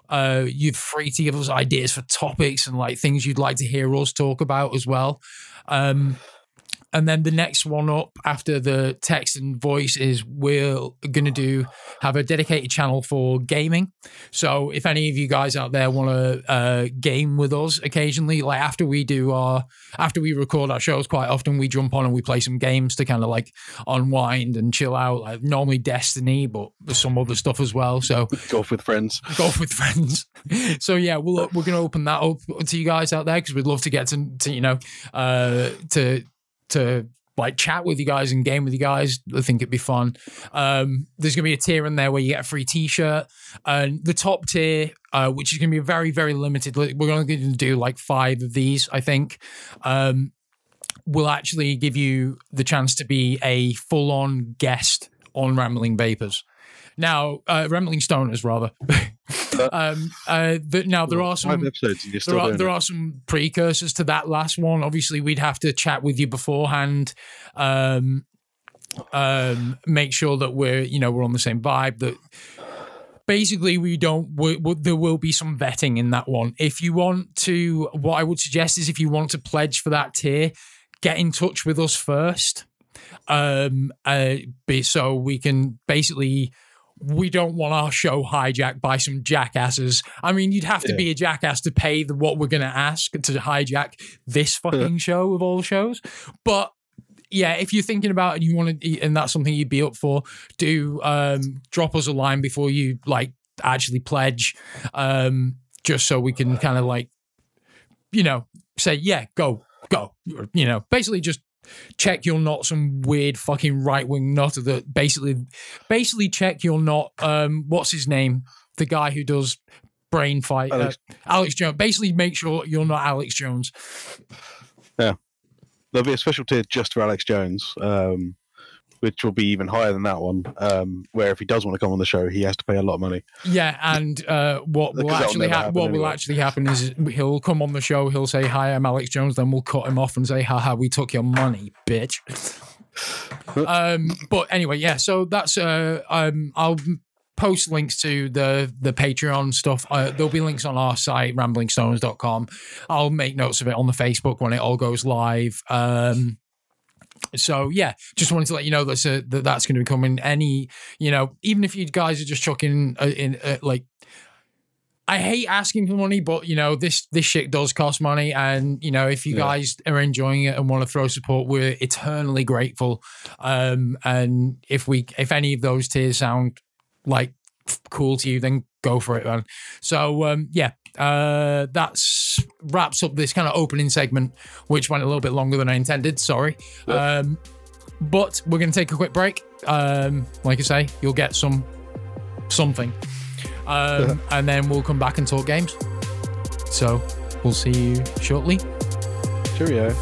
uh, you're free to give us ideas for topics and like things you'd like to hear us talk about as well. Um, and then the next one up after the text and voice is we're going to do have a dedicated channel for gaming. So if any of you guys out there want to uh, game with us occasionally, like after we do our after we record our shows, quite often we jump on and we play some games to kind of like unwind and chill out. Like normally Destiny, but there's some other stuff as well. So Golf with friends. golf with friends. So yeah, we'll we're gonna open that up to you guys out there because we'd love to get to, to you know uh, to to like chat with you guys and game with you guys. I think it'd be fun. Um, there's gonna be a tier in there where you get a free T-shirt, and the top tier, uh, which is gonna be very very limited. We're only going to do like five of these, I think. Um, will actually give you the chance to be a full-on guest on Rambling Vapors. Now, uh, Rambling Stoners, rather. um, uh, the, now, there are some Five episodes and you're still there are there are some precursors to that last one. Obviously, we'd have to chat with you beforehand. Um, um, make sure that we're you know we're on the same vibe. That basically we don't. We, we, there will be some vetting in that one. If you want to, what I would suggest is if you want to pledge for that tier, get in touch with us first. Um, uh, be, so we can basically we don't want our show hijacked by some jackasses. I mean, you'd have to Yeah. be a jackass to pay the what we're going to ask to hijack this fucking show of all shows. But yeah, if you're thinking about it, you want to, and that's something you'd be up for, do um, drop us a line before you like actually pledge, um, just so we can kind of like, you know, say yeah, go, go, you know, basically just check you're not some weird fucking right wing nutter that basically basically check you're not um what's his name the guy who does brain fight uh, Alex. Alex Jones basically make sure you're not Alex Jones Yeah, There'll be a special tier just for Alex Jones, um, which will be even higher than that one. Um, where if he does want to come on the show, he has to pay a lot of money. yeah and uh what will actually never happen what will actually happen is he'll come on the show he'll say hi I'm Alex Jones then we'll cut him off and say haha we took your money bitch um but anyway yeah so that's uh um I'll post links to the the patreon stuff uh, there'll be links on our site ramblingstones.com i'll make notes of it on the facebook when it all goes live um so yeah just wanted to let you know that's a, that that's going to be coming any you know even if you guys are just chucking uh, in uh, like I hate asking for money, but you know this this shit does cost money, and you know if you Yeah. guys are enjoying it and want to throw support, we're eternally grateful. Um, and if we if any of those tiers sound like cool to you, then go for it, man. So um, yeah, uh, that's wraps up this kind of opening segment, which went a little bit longer than I intended. Sorry. Um, but we're going to take a quick break. Um, like I say, you'll get some something, um, and then we'll come back and talk games. So we'll see you shortly. Cheerio.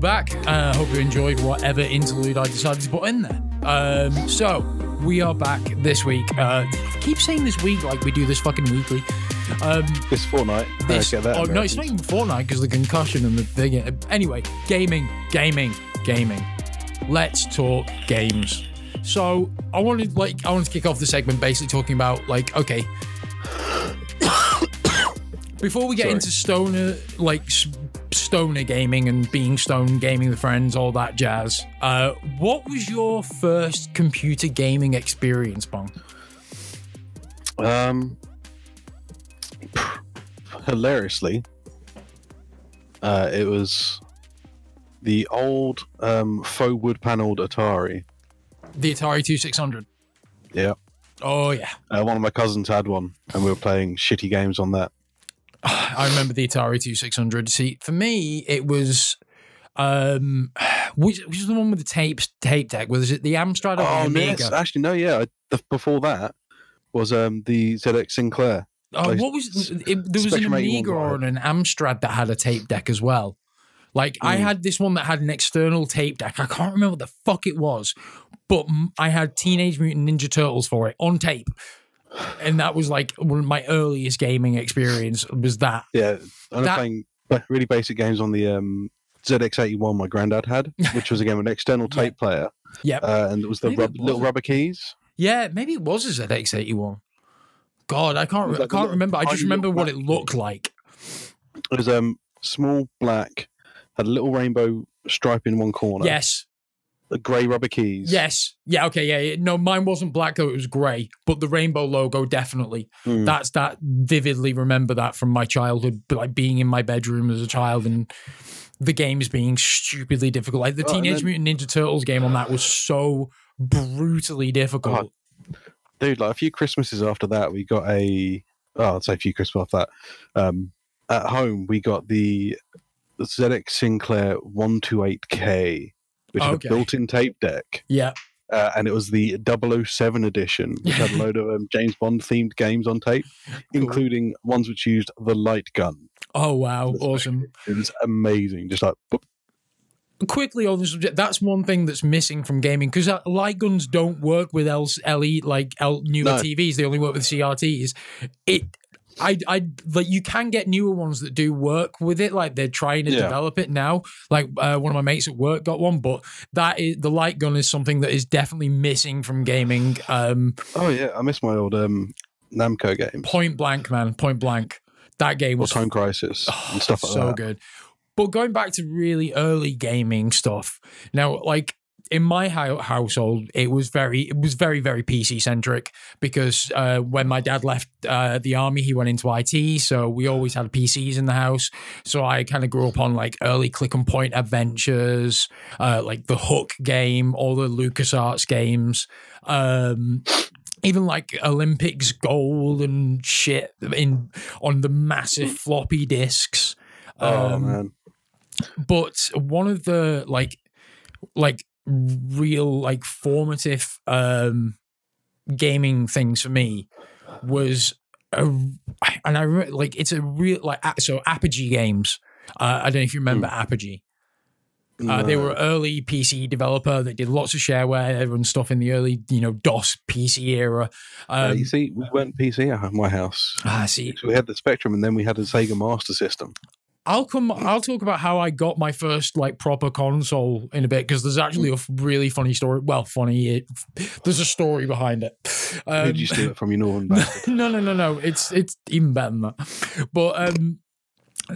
Back. I uh, hope you enjoyed whatever interlude I decided to put in there. Um, so we are back this week. Uh, I keep saying this week like we do this fucking weekly. Um, This fortnight. this, uh, get that. oh no, it's not even fortnight because the concussion and the thing. Anyway, gaming, gaming, gaming. Let's talk games. So I wanted like I wanted to kick off the segment basically talking about like okay. Before we get Sorry. into stoner like stoner gaming and being stone gaming with friends, all that jazz. Uh, what was your first computer gaming experience, Bong? Um, hilariously, uh, it was the old um, faux wood paneled Atari. The Atari Two Six Hundred. Yeah. Oh yeah. Uh, one of my cousins had one, and we were playing shitty games on that. I remember the Atari 2600. See, for me, it was um, which, which was the one with the tape tape deck? Was it the Amstrad or Oh, the yes. Actually, no, yeah. I- The, before that was um, the ZX Sinclair. Oh, like what was it, there was an Spectrum 81 Amiga or an Amstrad that had a tape deck as well. Like I Mm. had this one that had an external tape deck. I can't remember what the fuck it was, but I had Teenage Mutant Ninja Turtles for it on tape, and that was like one of my earliest gaming experience. Was that? Yeah, I was That- playing really basic games on the um, ZX81 my granddad had, which was again an external Yeah. tape player, Yep. uh, and it was the rub- it little wasn't. rubber keys. Yeah, maybe it was a ZX81. God, I can't. Was Re- I can't remember. I just remember what it looked like. It was um small black, had a little rainbow stripe in one corner. Yes, the grey rubber keys. yes, yeah. Okay, yeah, yeah. No, mine wasn't black though; it was grey. But the rainbow logo definitely. Mm. That's that. Vividly remember that from my childhood, like being in my bedroom as a child and the games being stupidly difficult. Like the Oh, Teenage then- Mutant Ninja Turtles game on that was so brutally difficult. dude, like a few Christmases after that, we got a. Oh, I'd say a few Christmas after that. Um, at home, we got the ZX Sinclair 128K, which had a built-in tape deck, Yeah, uh, and it was the 007 edition, which had a load of um, James Bond themed games on tape, including ones which used the light gun. Oh wow, awesome. It was amazing, just like. boop. quickly on the subject, that's one thing that's missing from gaming because light guns don't work with L- LE like L- newer No. TVs. They only work with CRTs. It. I, I like you can get newer ones that do work with it like they're trying to Yeah. develop it now like uh, one of my mates at work got one but that is the light gun is something that is definitely missing from gaming um Oh yeah, I miss my old um, Namco games point blank man point blank that game or was Time Crisis and stuff like so that. good. But going back to really early gaming stuff, now like in my household, it was very, it was very, very PC centric because uh, when my dad left uh, the army, he went into IT, so we always had PCs in the house. So I kind of grew up on like early click and point adventures, uh, like the Hook game, all the LucasArts games. Um, even like Olympics gold and shit in on the massive floppy disks. Oh Um, man, but one of the like like real like formative um gaming things for me was a, and I re- like it's a real like so Apogee games. Uh, I don't know if you remember Apogee. Uh, They were early PC developer that did lots of shareware and stuff in the early, you know, DOS PC era. Uh, Um, you see, we went PC at my house. ah, see, So we had the Spectrum, and then we had a Sega Master System. I'll come. I'll talk about how I got my first like proper console in a bit because there's actually a really funny story. Well, funny. It, there's a story behind it. Um, did you steal it from, your northern bastard? no, no, no, no. It's it's even better than that. But um,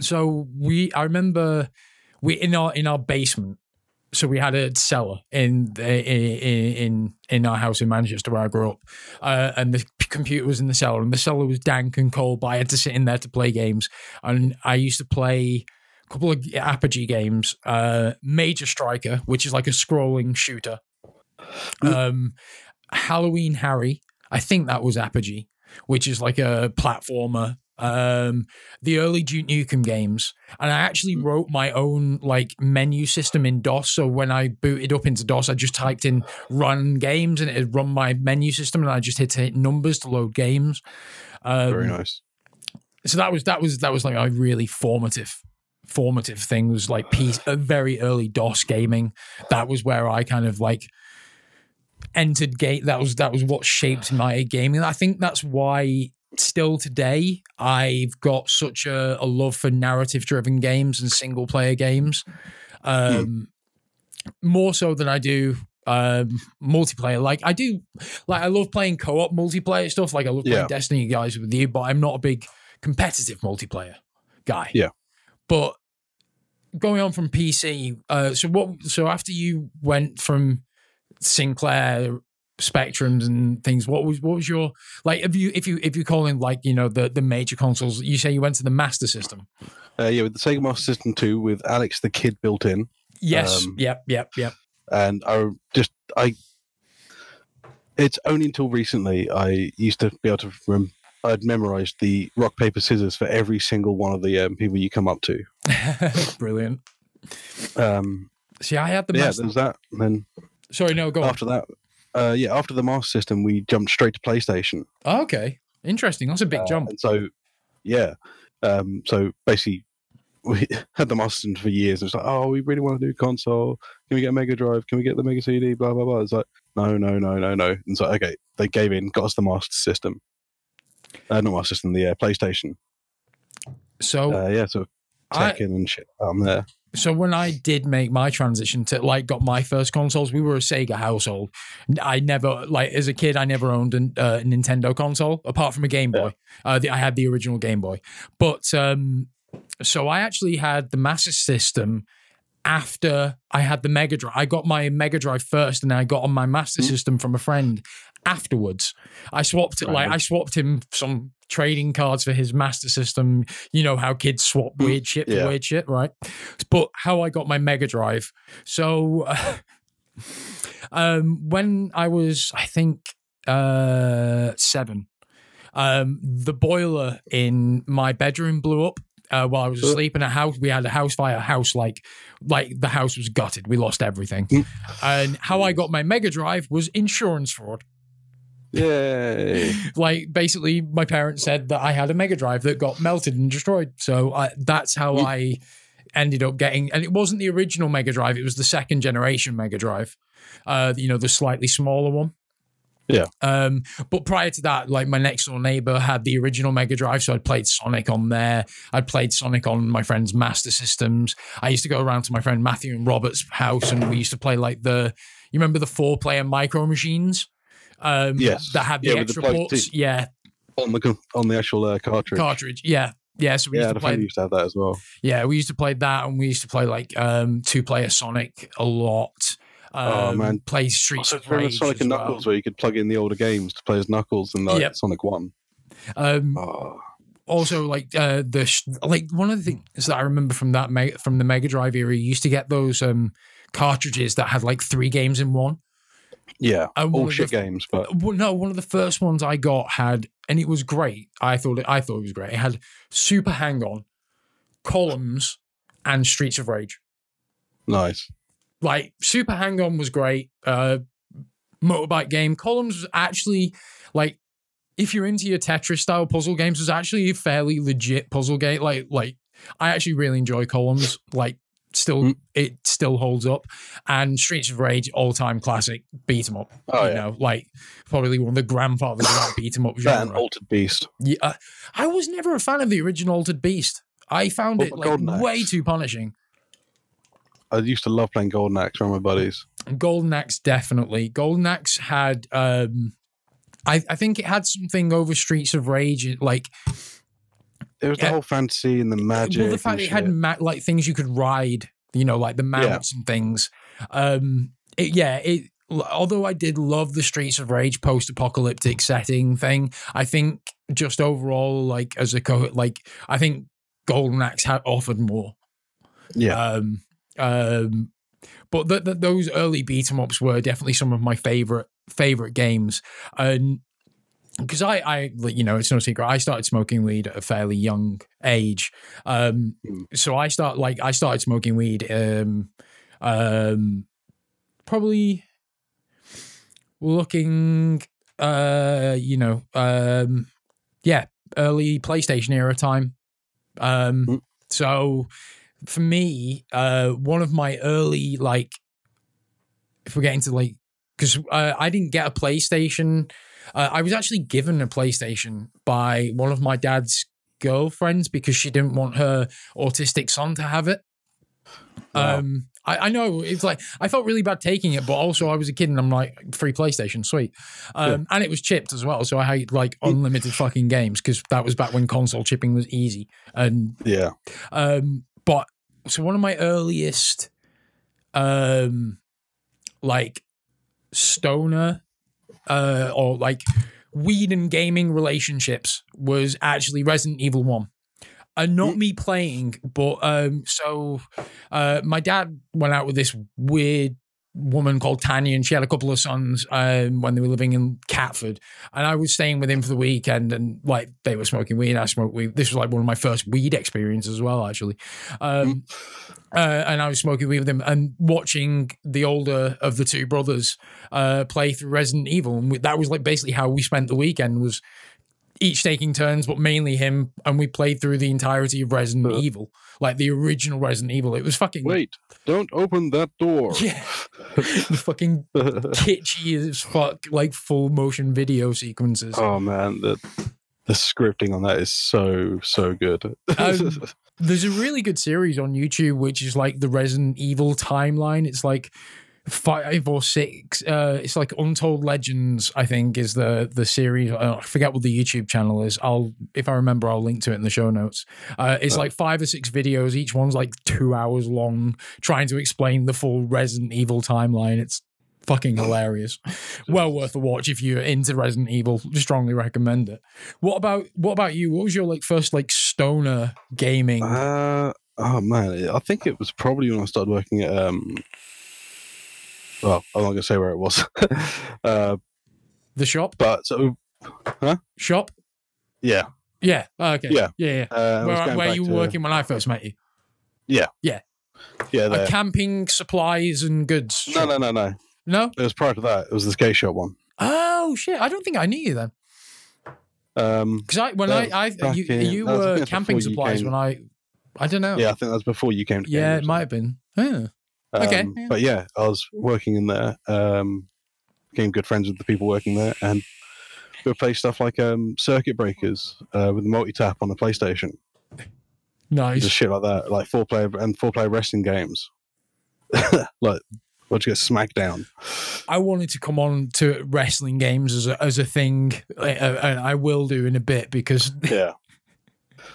so we. I remember we in our in our basement. So we had a cellar in in in in our house in Manchester where I grew up, uh, and the computer was in the cellar, and the cellar was dank and cold. But I had to sit in there to play games, and I used to play a couple of Apogee games, uh, Major Striker, which is like a scrolling shooter, um, Halloween Harry, I think that was Apogee, which is like a platformer. Um, the early Duke Nukem games, and I actually wrote my own like menu system in DOS. So when I booted up into DOS, I just typed in "run games" and it had run my menu system, and I just hit, hit numbers to load games. Um, Very nice. so that was that was that was like a really formative formative thing was like piece a very early DOS gaming. That was where I kind of like entered gate that was that was what shaped my gaming. I think that's why still today I've got such a, a love for narrative driven games and single player games. Um more so than I do um multiplayer like i do like i love playing co-op multiplayer stuff like i love playing Yeah. destiny guys with you but i'm not a big competitive multiplayer guy Yeah. but going on from pc uh so what so after you went from sinclair spectrums and things what was what was your like if you if you if you call in like you know the the major consoles you say you went to the master system Uh, yeah, with the Sega Master System 2 with Alex the Kidd built in. yes Um, yep yep yep and I just I. It's only until recently I used to be able to. Rem- I'd memorized the rock paper scissors for every single one of the um, people you come up to. brilliant Um, see i had the yeah, master there's that. And then sorry no go on after that, uh, yeah, after the Master System, we jumped straight to PlayStation. Oh, okay. Interesting. That's a big Uh, jump. So, yeah, um, so basically, we had the Master System for years. It was like, oh, we really want to do console. Can we get a Mega Drive? Can we get the Mega CD? Blah blah blah. It's like, no, no, no, no, no. And so, okay, they gave in, got us the Master System. Uh, not Master System, the uh, PlayStation. So, Uh, yeah, so I- and shit. I'm there. So when I did make my transition to like got my first consoles, we were a Sega household. I never like as a kid, I never owned a uh, Nintendo console apart from a Game Boy. Uh, the, I had the original Game Boy, but um, so I actually had the Master System after I had the Mega Drive. I got my Mega Drive first, and I got on my Master System from a friend afterwards. I swapped it like I swapped him some trading cards for his Master System. You know how kids swap weird shit for Yeah. weird shit, right? But how I got my Mega Drive. So um, when I was, I think, uh, seven, um, the boiler in my bedroom blew up. Uh, while I was Uh. asleep in a house, we had a house fire. House like, like the house was gutted. We lost everything. Mm. And how I got my Mega Drive was insurance fraud. Yay! Like basically, my parents said that I had a Mega Drive that got melted and destroyed. So I, that's how. I ended up getting, and it wasn't the original Mega Drive; it was the second generation Mega Drive. Uh, you know, the slightly smaller one. Yeah. Um, but prior to that, like my next door neighbor had the original Mega Drive, so I'd played Sonic on there. I'd played Sonic on my friend's Master Systems. I used to go around to my friend Matthew and Robert's house, and we used to play like the, you remember the four player micro machines? Um, Yes. that had the Yeah, the extra plug- ports. Yeah, on the on the actual uh, cartridge. cartridge. Yeah, yeah. So we yeah, used to play. used to have that as well. Yeah, we used to play that, and we used to play like um, two player Sonic a lot. Um, Oh, man. play Streets Also, of remember Rage Sonic as and well. Knuckles, where you could plug in the older games to play as Knuckles and like Yep. Sonic One. Um, Oh, also, like uh, the sh- like one of the things that I remember from that me- from the Mega Drive era, you used to get those um, cartridges that had like three games in one. Yeah, And all shit the- games, but Well, no, one of the first ones I got had, and it was great. I thought it, I thought it was great. It had Super Hang On, Columns, and Streets of Rage. nice. like super hang on was great uh motorbike game columns was actually like if you're into your tetris style puzzle games was actually a fairly legit puzzle game like like i actually really enjoy columns like still Mm. it still holds up and streets of rage all-time classic beat 'em up Oh you yeah, know like probably one of the grandfathers of that beat 'em up genre Altered Beast. yeah, uh, i was never a fan of the original altered beast i found it like Golden Axe? way too punishing I used to love playing Golden Axe with my buddies. Golden Axe definitely. Golden Axe had um I, I think it had something over Streets of Rage like There was Yeah. the whole fantasy and the magic. well the fact it had ma- like things you could ride, you know, like the mounts and things. Um it, yeah, it although I did love the Streets of Rage post-apocalyptic setting thing, I think just overall like as a co like I think Golden Axe had offered more. yeah, Um, um, but th- th- those early beat 'em ups were definitely some of my favorite favorite games, and because I, I, you know, it's no secret, I started smoking weed at a fairly young age. Um, Mm. so I start like I started smoking weed, um, um, probably looking, uh, you know, um, yeah, early PlayStation era time. Um, Mm. so for me, uh, one of my early like, if we're getting to like, because uh, I didn't get a PlayStation, uh, I was actually given a PlayStation by one of my dad's girlfriends because she didn't want her autistic son to have it. Wow. Um, I, I know it's like I felt really bad taking it, but also I was a kid and I'm like free PlayStation, sweet. Um, and it was chipped as well, so I had like unlimited fucking games because that was back when console chipping was easy. And yeah. um, but so one of my earliest, um, like stoner, uh, or like weed and gaming relationships was actually Resident Evil One. And not me playing, but um, so uh, my dad went out with this weird woman called Tanya, and she had a couple of sons um, when they were living in Catford. And I was staying with him for the weekend, and like they were smoking weed, I smoked weed. This was like one of my first weed experiences as well, actually. Um, uh, and I was smoking weed with him and watching the older of the two brothers uh, play through Resident Evil, and we, that was like basically how we spent the weekend was each taking turns, but mainly him, and we played through the entirety of Resident Uh. Evil, like the original Resident Evil. It was fucking Wait, don't open that door. yeah, the fucking kitschy as fuck, like full motion video sequences. oh man, the the scripting on that is so so good. Um, There's a really good series on YouTube which is like the Resident Evil timeline. It's like five or six. Uh, it's like Untold Legends. I think is the the series. Uh, I forget what the YouTube channel is. I'll if I remember, I'll link to it in the show notes. Uh, it's Oh. like five or six videos. Each one's like two hours long, trying to explain the full Resident Evil timeline. It's fucking hilarious. well worth a watch if you're into Resident Evil. Strongly recommend it. What about what about you? What was your like first like stoner gaming? Uh, oh man, I think it was probably when I started working at um. Well, I'm not gonna say where it was, uh, the shop? but so Shop? yeah, Yeah. Oh, okay. Yeah. Yeah. Yeah. uh, Where, where you to- were working when I first met you? Yeah, Yeah. Yeah. there. camping supplies and goods. No, shop. no, no, no. No? It was prior to that. It was the skate shop one. Oh shit! I don't think I knew you then. Um, Because I when I, I you, in- you that was- I were camping supplies when I I don't know. Yeah, I think that's before you came to Yeah, Cambridge. it might have been. Yeah. Okay, Um, yeah. But yeah, I was working in there, um, became good friends with the people working there, and we would play stuff like um, Circuit Breakers uh, with the multi tap on the PlayStation, Nice. just shit like that, like four player and four player wrestling games, like what you get SmackDown. I wanted to come on to wrestling games as a, as a thing, and I will do in a bit because Yeah.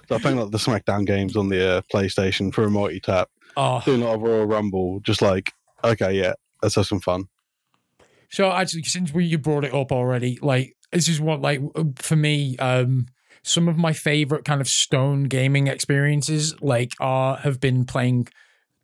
So I'm playing like the SmackDown games on the uh, PlayStation for a multi tap, oh, doing a lot of Royal Rumble, just like okay, yeah, let's have some fun. So actually, since we you brought it up already, like this is what like for me, um, some of my favorite kind of stone gaming experiences like are have been playing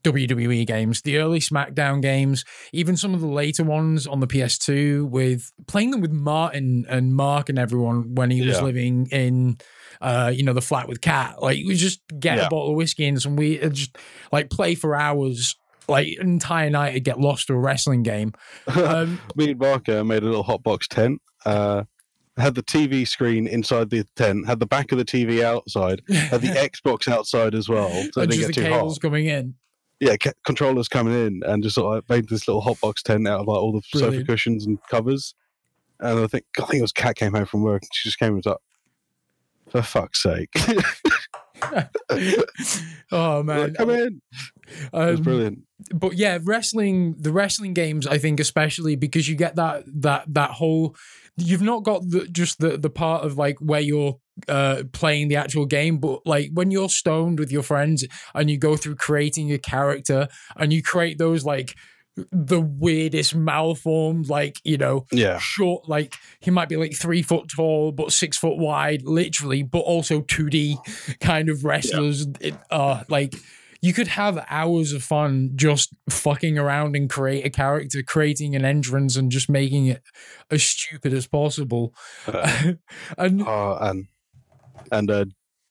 WWE games, the early SmackDown games, even some of the later ones on the PS2 with playing them with Martin and Mark and everyone when he was living in uh, you know, the flat with Cat. Like we just get Yeah. a bottle of whiskey and some we uh, just like play for hours, like an entire night to get lost to a wrestling game. Um, Me and Barker made a little hotbox tent. Uh, had the TV screen inside the tent, had the back of the TV outside, had the Xbox outside as well, so it and just get the cables hot. coming in. Yeah, controllers coming in, and just sort of like made this little hotbox tent out of like all the sofa cushions and covers. And I think I think it was Kat came home from work, and she just came and was like, "For fuck's sake, oh man, come in!" It was Um, brilliant. but yeah, wrestling the wrestling games, I think especially because you get that that that whole you've not got the just the the part of like where you're uh playing the actual game but like when you're stoned with your friends and you go through creating your character and you create those like the weirdest malformed like you know Yeah, short like he might be like three foot tall but six foot wide literally but also 2d kind of wrestlers. It, uh like you could have hours of fun just fucking around and create a character creating an entrance and just making it as stupid as possible. Uh, and uh, and and uh,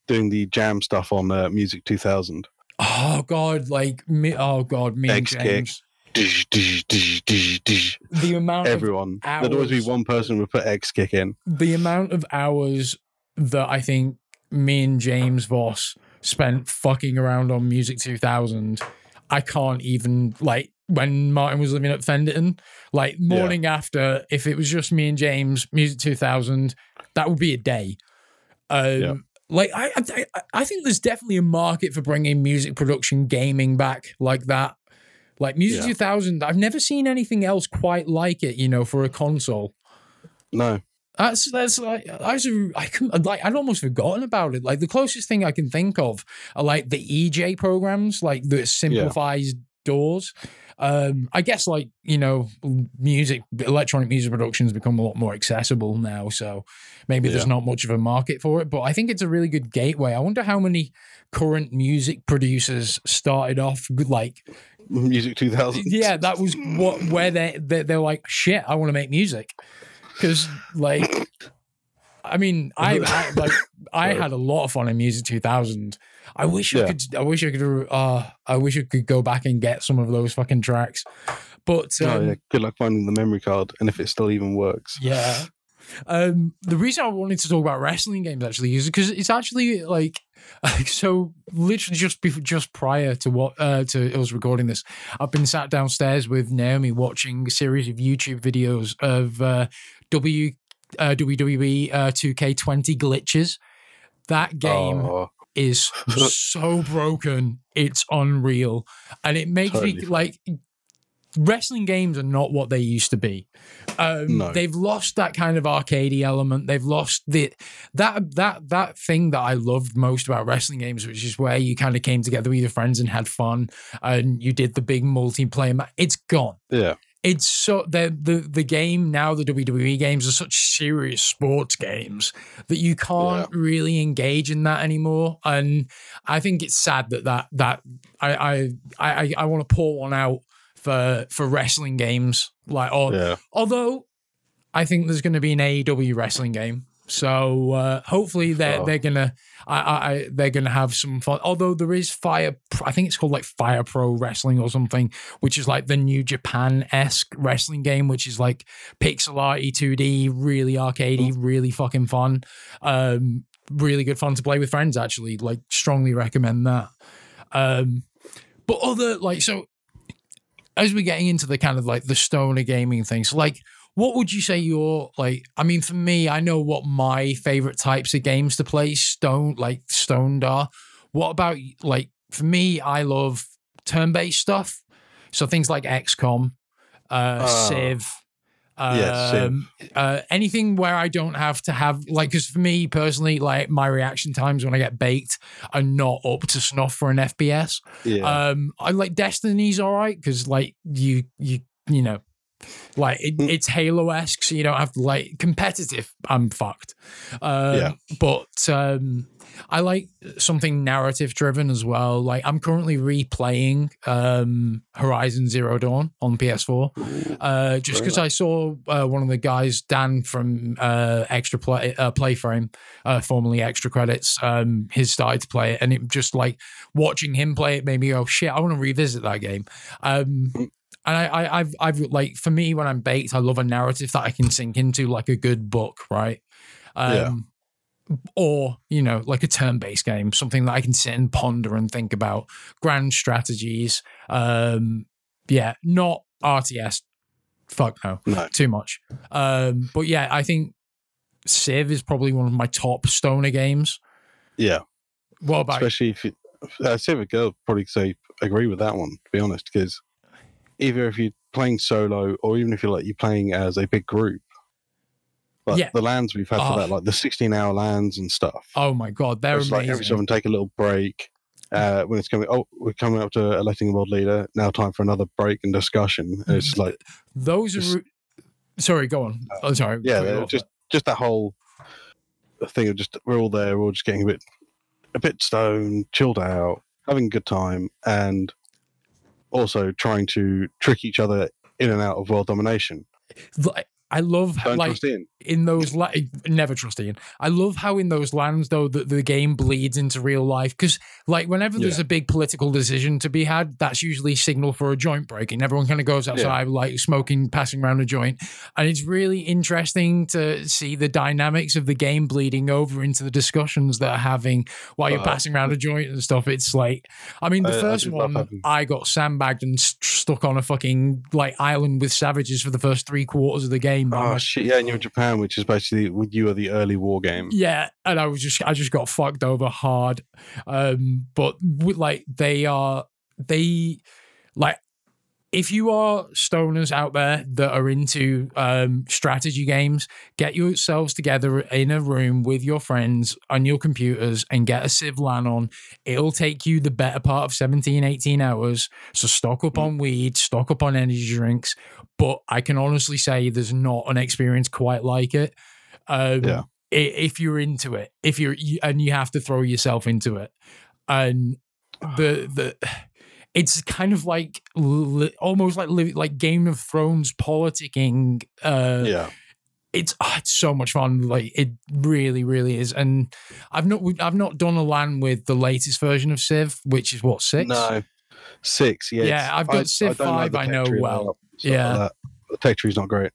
doing the jam stuff on uh, Music 2000. oh god like me oh god me and X-Kick. James Dish, dish, dish, dish, dish. the amount of Everyone. There'd always be one person who would put X kick in. the amount of hours that I think me and James Voss spent fucking around on Music 2000, I can't even like when Martin was living at Fen Ditton, like morning after, if it was just me and James, Music 2000, that would be a day. Um, Yeah. Like I, I, I think there's definitely a market for bringing music production gaming back like that. Like Music Yeah. 2000, I've never seen anything else quite like it, you know, for a console. No. That's that's like I was I can like I'd almost forgotten about it. Like the closest thing I can think of are like the EJ programs, like that simplifies doors. Um, I guess like you know, music, electronic music productions become a lot more accessible now. So maybe there's not much of a market for it, but I think it's a really good gateway. I wonder how many current music producers started off like Music 2000. yeah, that was what where they they they're like shit. I want to make music because like, I mean, I, I like I had a lot of fun in Music 2000. I wish I could. I wish I could. Uh, I wish I could go back and get some of those fucking tracks. But um, Oh, yeah. Good luck finding the memory card and if it still even works. yeah. Um, the reason I wanted to talk about wrestling games actually is because it's actually like so literally just before, just prior to what uh, to us recording this, I've been sat downstairs with Naomi watching a series of YouTube videos of uh, W uh, WWE uh, 2K20 glitches. That game Oh, is so broken, it's unreal, and it makes me Totally. like wrestling games are not what they used to be. Um, No. They've lost that kind of arcadey element. They've lost the that that that thing that I loved most about wrestling games, which is where you kind of came together with your friends and had fun, and you did the big multiplayer. Ma- it's gone yeah. it's so the the the game now the WWE games are such serious sports games that you can't really engage in that anymore and I think it's sad that that that I I I, I want to pour one out for for wrestling games like or Yeah. although I think there's going to be an AEW wrestling game so uh, hopefully they're Oh. they're gonna I, I, I they're gonna have some fun. Although there is Fire, I think it's called like Fire Pro Wrestling or something, which is like the New Japan esque wrestling game, which is like pixel arty, two D, really arcadey, really fucking fun. Um, really good fun to play with friends. Actually, like strongly recommend that. Um, but other like so, as we're getting into the kind of like the stoner gaming things, like what would you say your like? I mean, for me, I know what my favorite types of games to play stone like stoned are. What about like for me? I love turn-based stuff, so things like XCOM, uh, Oh. Civ. Yeah. Um, uh, anything where I don't have to have like, because for me personally, like my reaction times when I get baked are not up to snuff for an FPS. Yeah. Um, I like Destiny's all right because like you you you know, like it, Mm. it's Halo esque, so you don't have to like competitive. I'm fucked. Um, Yeah. But um, I like something narrative driven as well. Like I'm currently replaying um, Horizon Zero Dawn on PS4 uh, just because I saw uh, one of the guys, Dan from uh, Extra Play uh, Playframe, uh, formerly Extra Credits, um, his started to play it, and it just like watching him play it made me go, shit, I want to revisit that game. Um, and I, I, I've, I've like for me when I'm baked, I love a narrative that I can sink into, like a good book, right? Um, Or you know, like a turn-based game, something that I can sit and ponder and think about, grand strategies. Um, yeah, not RTS. Fuck no no. too much. Um, but yeah, I think Civ is probably one of my top stoner games. Yeah. What about Especially if you, uh, Civic Girl probably say agree with that one. To be honest, because either if you're playing solo or even if you're like you're playing as a big group, like Yeah. the LANs we've had Oh. for that, like the 16 hour LANs and stuff. Oh my god, they're it's like every so amazing. often take a little break. Uh, when it's coming, oh, we're coming up to electing a world leader. Now, time for another break and discussion. And it's like, Those are. Sorry, go on. Oh, sorry. yeah, cut you they're off just just that whole thing of just we're all there, we're all just getting a bit a bit stoned, chilled out, having a good time, and also trying to trick each other in and out of world domination. I love Don't like in. in those la- never trust Ian. I love how in those LANs though that the game bleeds into real life because like whenever there's Yeah. a big political decision to be had, that's usually signal for a joint breaking. Everyone kind of goes outside like smoking, passing around a joint, and it's really interesting to see the dynamics of the game bleeding over into the discussions that are having while you're Uh, passing around a joint and stuff. It's like, I mean, the I- I first love one I got sandbagged and st- stuck on a fucking like island with savages for the first three quarters of the game. By Oh shit! Yeah, and you're in Japan, which is basically you are the early war game. yeah, and I was just I just got fucked over hard. Um, but like they are they like if you are stoners out there that are into um, strategy games, get yourselves together in a room with your friends on your computers and get a Civ LAN on. It'll take you the better part of 17, 18 hours. So stock up on weed, stock up on energy drinks. But I can honestly say there's not an experience quite like it. Um, Yeah. If you're into it, if you're, you, and you have to throw yourself into it. And the, the, it's kind of like li- almost like li- like Game of Thrones politicking. Uh, Yeah, it's oh, it's so much fun. Like it really, really is. And I've not I've not done a LAN with the latest version of Civ, which is what six. no, six. Yeah, Yeah, I've got Civ don't like 5, I know well. Stuff Yeah. like the tech tree's not great.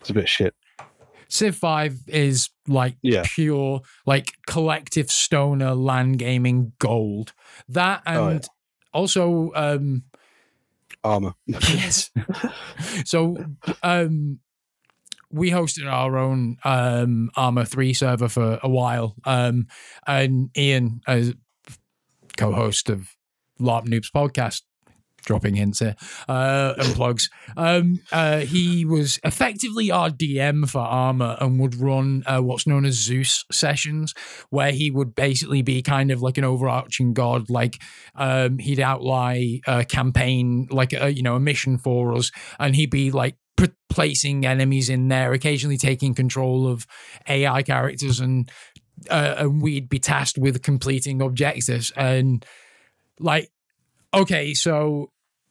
It's a bit shit. Civ Five is like Yeah. pure like collective stoner LAN gaming gold. That and Oh, yeah. also um Arma. yes. so um we hosted our own um Arma 3 server for a while. Um and Ian as co-host of LARP Noobs podcast dropping hints here uh and plugs. Um uh he was effectively our dm for arma and would run uh, what's known as zeus sessions where he would basically be kind of like an overarching god like um he'd outline a campaign like a you know a mission for us and he'd be like placing enemies in there occasionally taking control of ai characters and uh, and we'd be tasked with completing objectives. And like okay so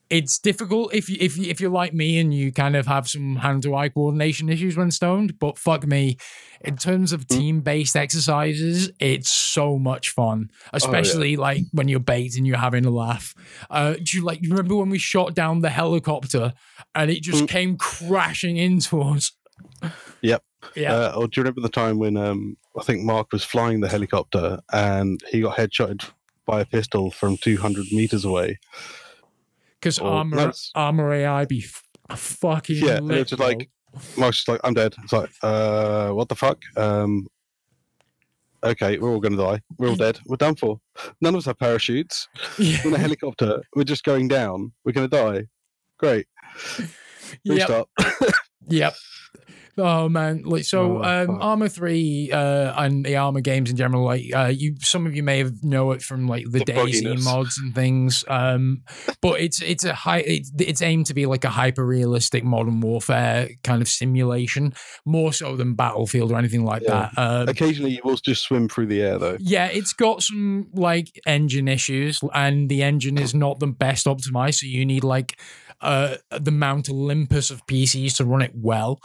it's difficult if you if you, if you're like me and you kind of have some hand to eye coordination issues when stoned but fuck me in terms of team based exercises it's so much fun especially like when you're baked and you're having a laugh. Uh do you like you remember when we shot down the helicopter and it just Mm. came crashing into us? Yep. yeah. Uh, or do you remember the time when um, I think Mark was flying the helicopter and he got headshotted by a pistol from 200 meters away. Because Oh, arma arma AI be f- fucking Yeah, and lit, it's just like- Mark's just like, I'm dead. It's like, uh, what the fuck? Um, okay, we're all going to die. We're all dead. We're done for. None of us have parachutes. yeah. We're in a helicopter. We're just going down. We're going to die. Great. Yep. Restart. Yep. Oh man, like so, Oh, um. Arma Three uh, and the Arma games in general, like uh, you, some of you may have know it from like the, The DayZ bugginess. mods and things. Um, but it's it's a high, it's, it's aimed to be like a hyper realistic modern warfare kind of simulation, more so than Battlefield or anything like Yeah. that. Um, Occasionally, you will just swim through the air, though. yeah, it's got some like engine issues, and the engine is not the best optimized. So you need like uh, the Mount Olympus of PCs to run it well.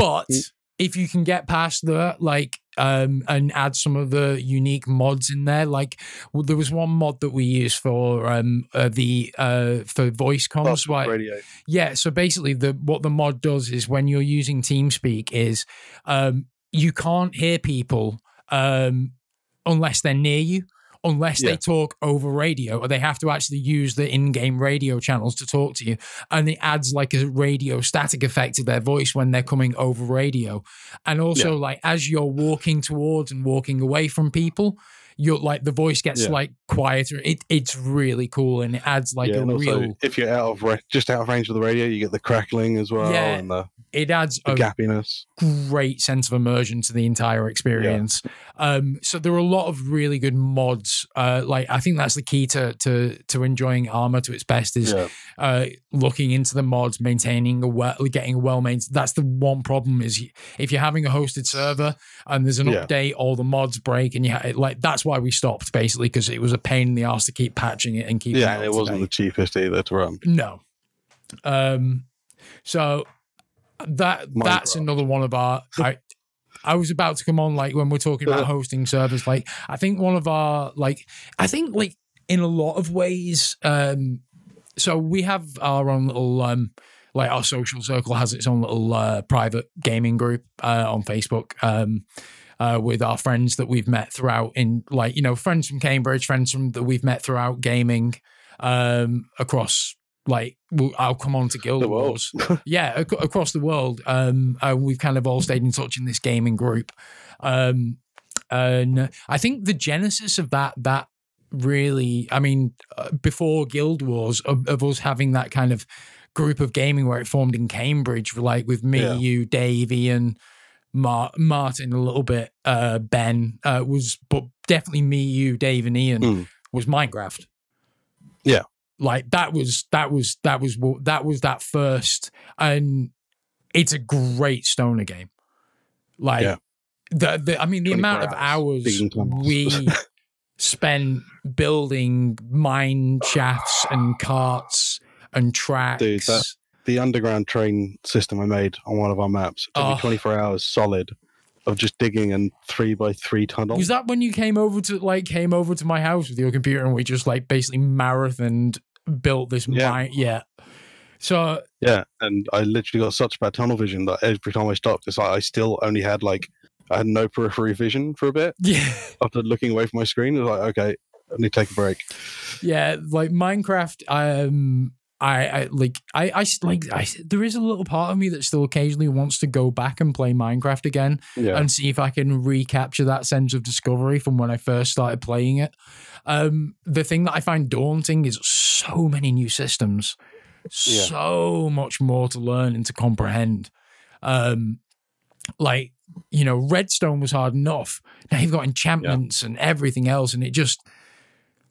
But Mm. if you can get past that, like, um, and add some of the unique mods in there, like well, there was one mod that we used for um uh, the uh for voice comms. Why? radio. Yeah, so basically the what the mod does is when you're using TeamSpeak is um you can't hear people um unless they're near you, unless they talk over radio, or they have to actually use the in-game radio channels to talk to you. And it adds like a radio static effect to their voice when they're coming over radio. And also like as you're walking towards and walking away from people, you're like the voice gets Yeah. like quieter. It it's really cool and it adds like yeah, a real if you're out of ra- just out of range of the radio, you get the crackling as well Yeah. and the, it adds the a gappiness. great sense of immersion to the entire experience. Um, so there are a lot of really good mods. Uh, like I think that's the key to to to enjoying Arma to its best is Yeah, uh, looking into the mods, maintaining a well, getting a well maintained. That's the one problem is if you're having a hosted server and there's an Yeah. update, all the mods break, and you ha- like that's why we stopped basically because it was a pain in the ass to keep patching it and keep. yeah, it it wasn't the cheapest either to run. No. Um. So that that's another one of our. I I was about to come on like when we're talking about hosting servers. Like I think one of our like I think like in a lot of ways. Um. So we have our own little um. Like our social circle has its own little uh, private gaming group uh, on Facebook. Um, uh, with our friends that we've met throughout in like you know friends from Cambridge, friends from that we've met throughout gaming um, across like I'll come on to Guild The. Wars, yeah, ac- across the world. Um, uh, we've kind of all stayed in touch in this gaming group, um, and I think the genesis of that that really, I mean, uh, before Guild Wars, of, of us having that kind of group of gaming where it formed in Cambridge, like with me, Yeah. you, Dave, Ian. Mar- Martin a little bit, uh, Ben uh, was, but definitely me, you, Dave, and Ian Mm. was Minecraft. Yeah. like that was that was that was that was that first, and it's a great stoner game. Like Yeah. the, the I mean the 24 amount of hours, hours digging tunnels. we spent building mine shafts and carts and tracks. Dude, that- The underground train system I made on one of our maps took Oh. me 24 hours solid of just digging a three by three tunnel. Was that when you came over to like came over to my house with your computer and we just like basically marathoned built this Yeah. mine? Yeah. So Yeah, and I literally got such bad tunnel vision that every time I stopped, it's like I still only had like I had no periphery vision for a bit yeah, after looking away from my screen. It was like, okay, I need to take a break. yeah, like Minecraft. Um, I, I like I, I like I, there is a little part of me that still occasionally wants to go back and play Minecraft again. Yeah, and see if I can recapture that sense of discovery from when I first started playing it. Um, the thing that I find daunting is so many new systems, Yeah. so much more to learn and to comprehend. Um, like you know, Redstone was hard enough. Now you've got enchantments and everything else, and it just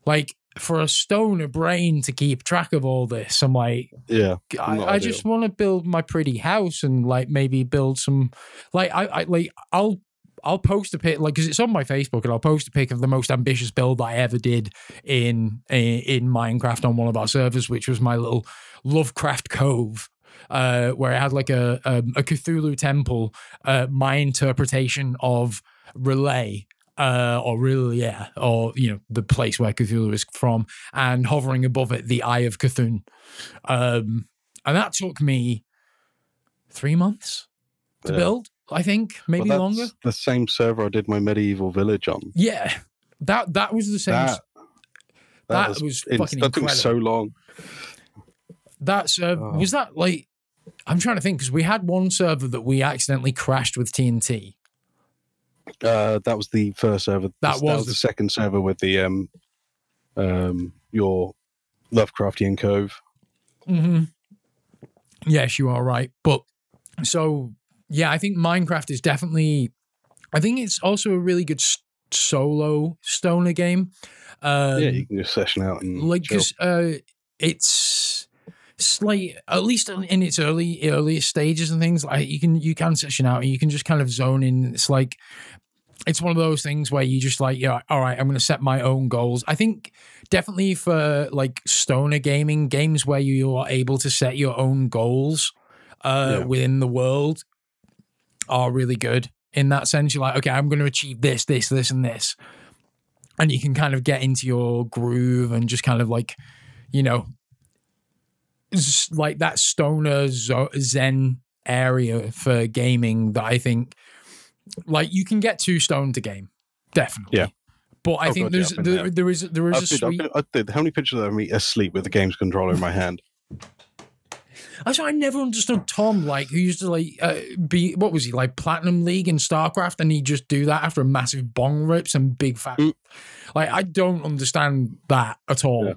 like for a stoner brain to keep track of all this. I'm like, yeah, I, I just want to build my pretty house and like maybe build some like I, I like I'll I'll post a pic like because it's on my Facebook and I'll post a pic of the most ambitious build I ever did in in, in Minecraft on one of our servers, which was my little Lovecraft Cove. Uh, where I had like a um, a Cthulhu temple, uh, my interpretation of R'lyeh, uh, or really, yeah, or you know, the place where Cthulhu is from, and hovering above it, the Eye of Cthulhu. Um, and that took me three months to Yeah. build. I think maybe that's longer. The same server I did my medieval village on. Yeah, that that was the same. That, that was, was fucking that took so long. That server Oh. was that like. I'm trying to think because we had one server that we accidentally crashed with TNT. Uh, that was the first server. That That, was was the- the second server with the um, um, your Lovecraftian cove. hmm Yes, you are right. But so yeah, I think Minecraft is definitely. I think it's also a really good s- solo stoner game. Um, yeah, you can just session out and like because uh, it's like at least in its early earliest stages and things like you can you can session out and you can just kind of zone in. It's like it's one of those things where you just like yeah all right i'm going to set my own goals. I think definitely for like stoner gaming games where you are able to set your own goals uh Yeah. within the world are really good in that sense. You're like okay i'm going to achieve this this this and this. And you can kind of get into your groove and just kind of like you know like that stoner zen area for gaming that i think like you can get two stoned to game definitely Yeah. but i Oh, think God, there's I've there, there. there is there is I've a been- I've been- I did. How many pictures of me asleep with the game's controller in my hand? Why I never understood Tom, like who used to like uh, be what was he like Platinum League in StarCraft, and he'd just do that after a massive bong rips and big fat. Mm. Like I don't understand that at all.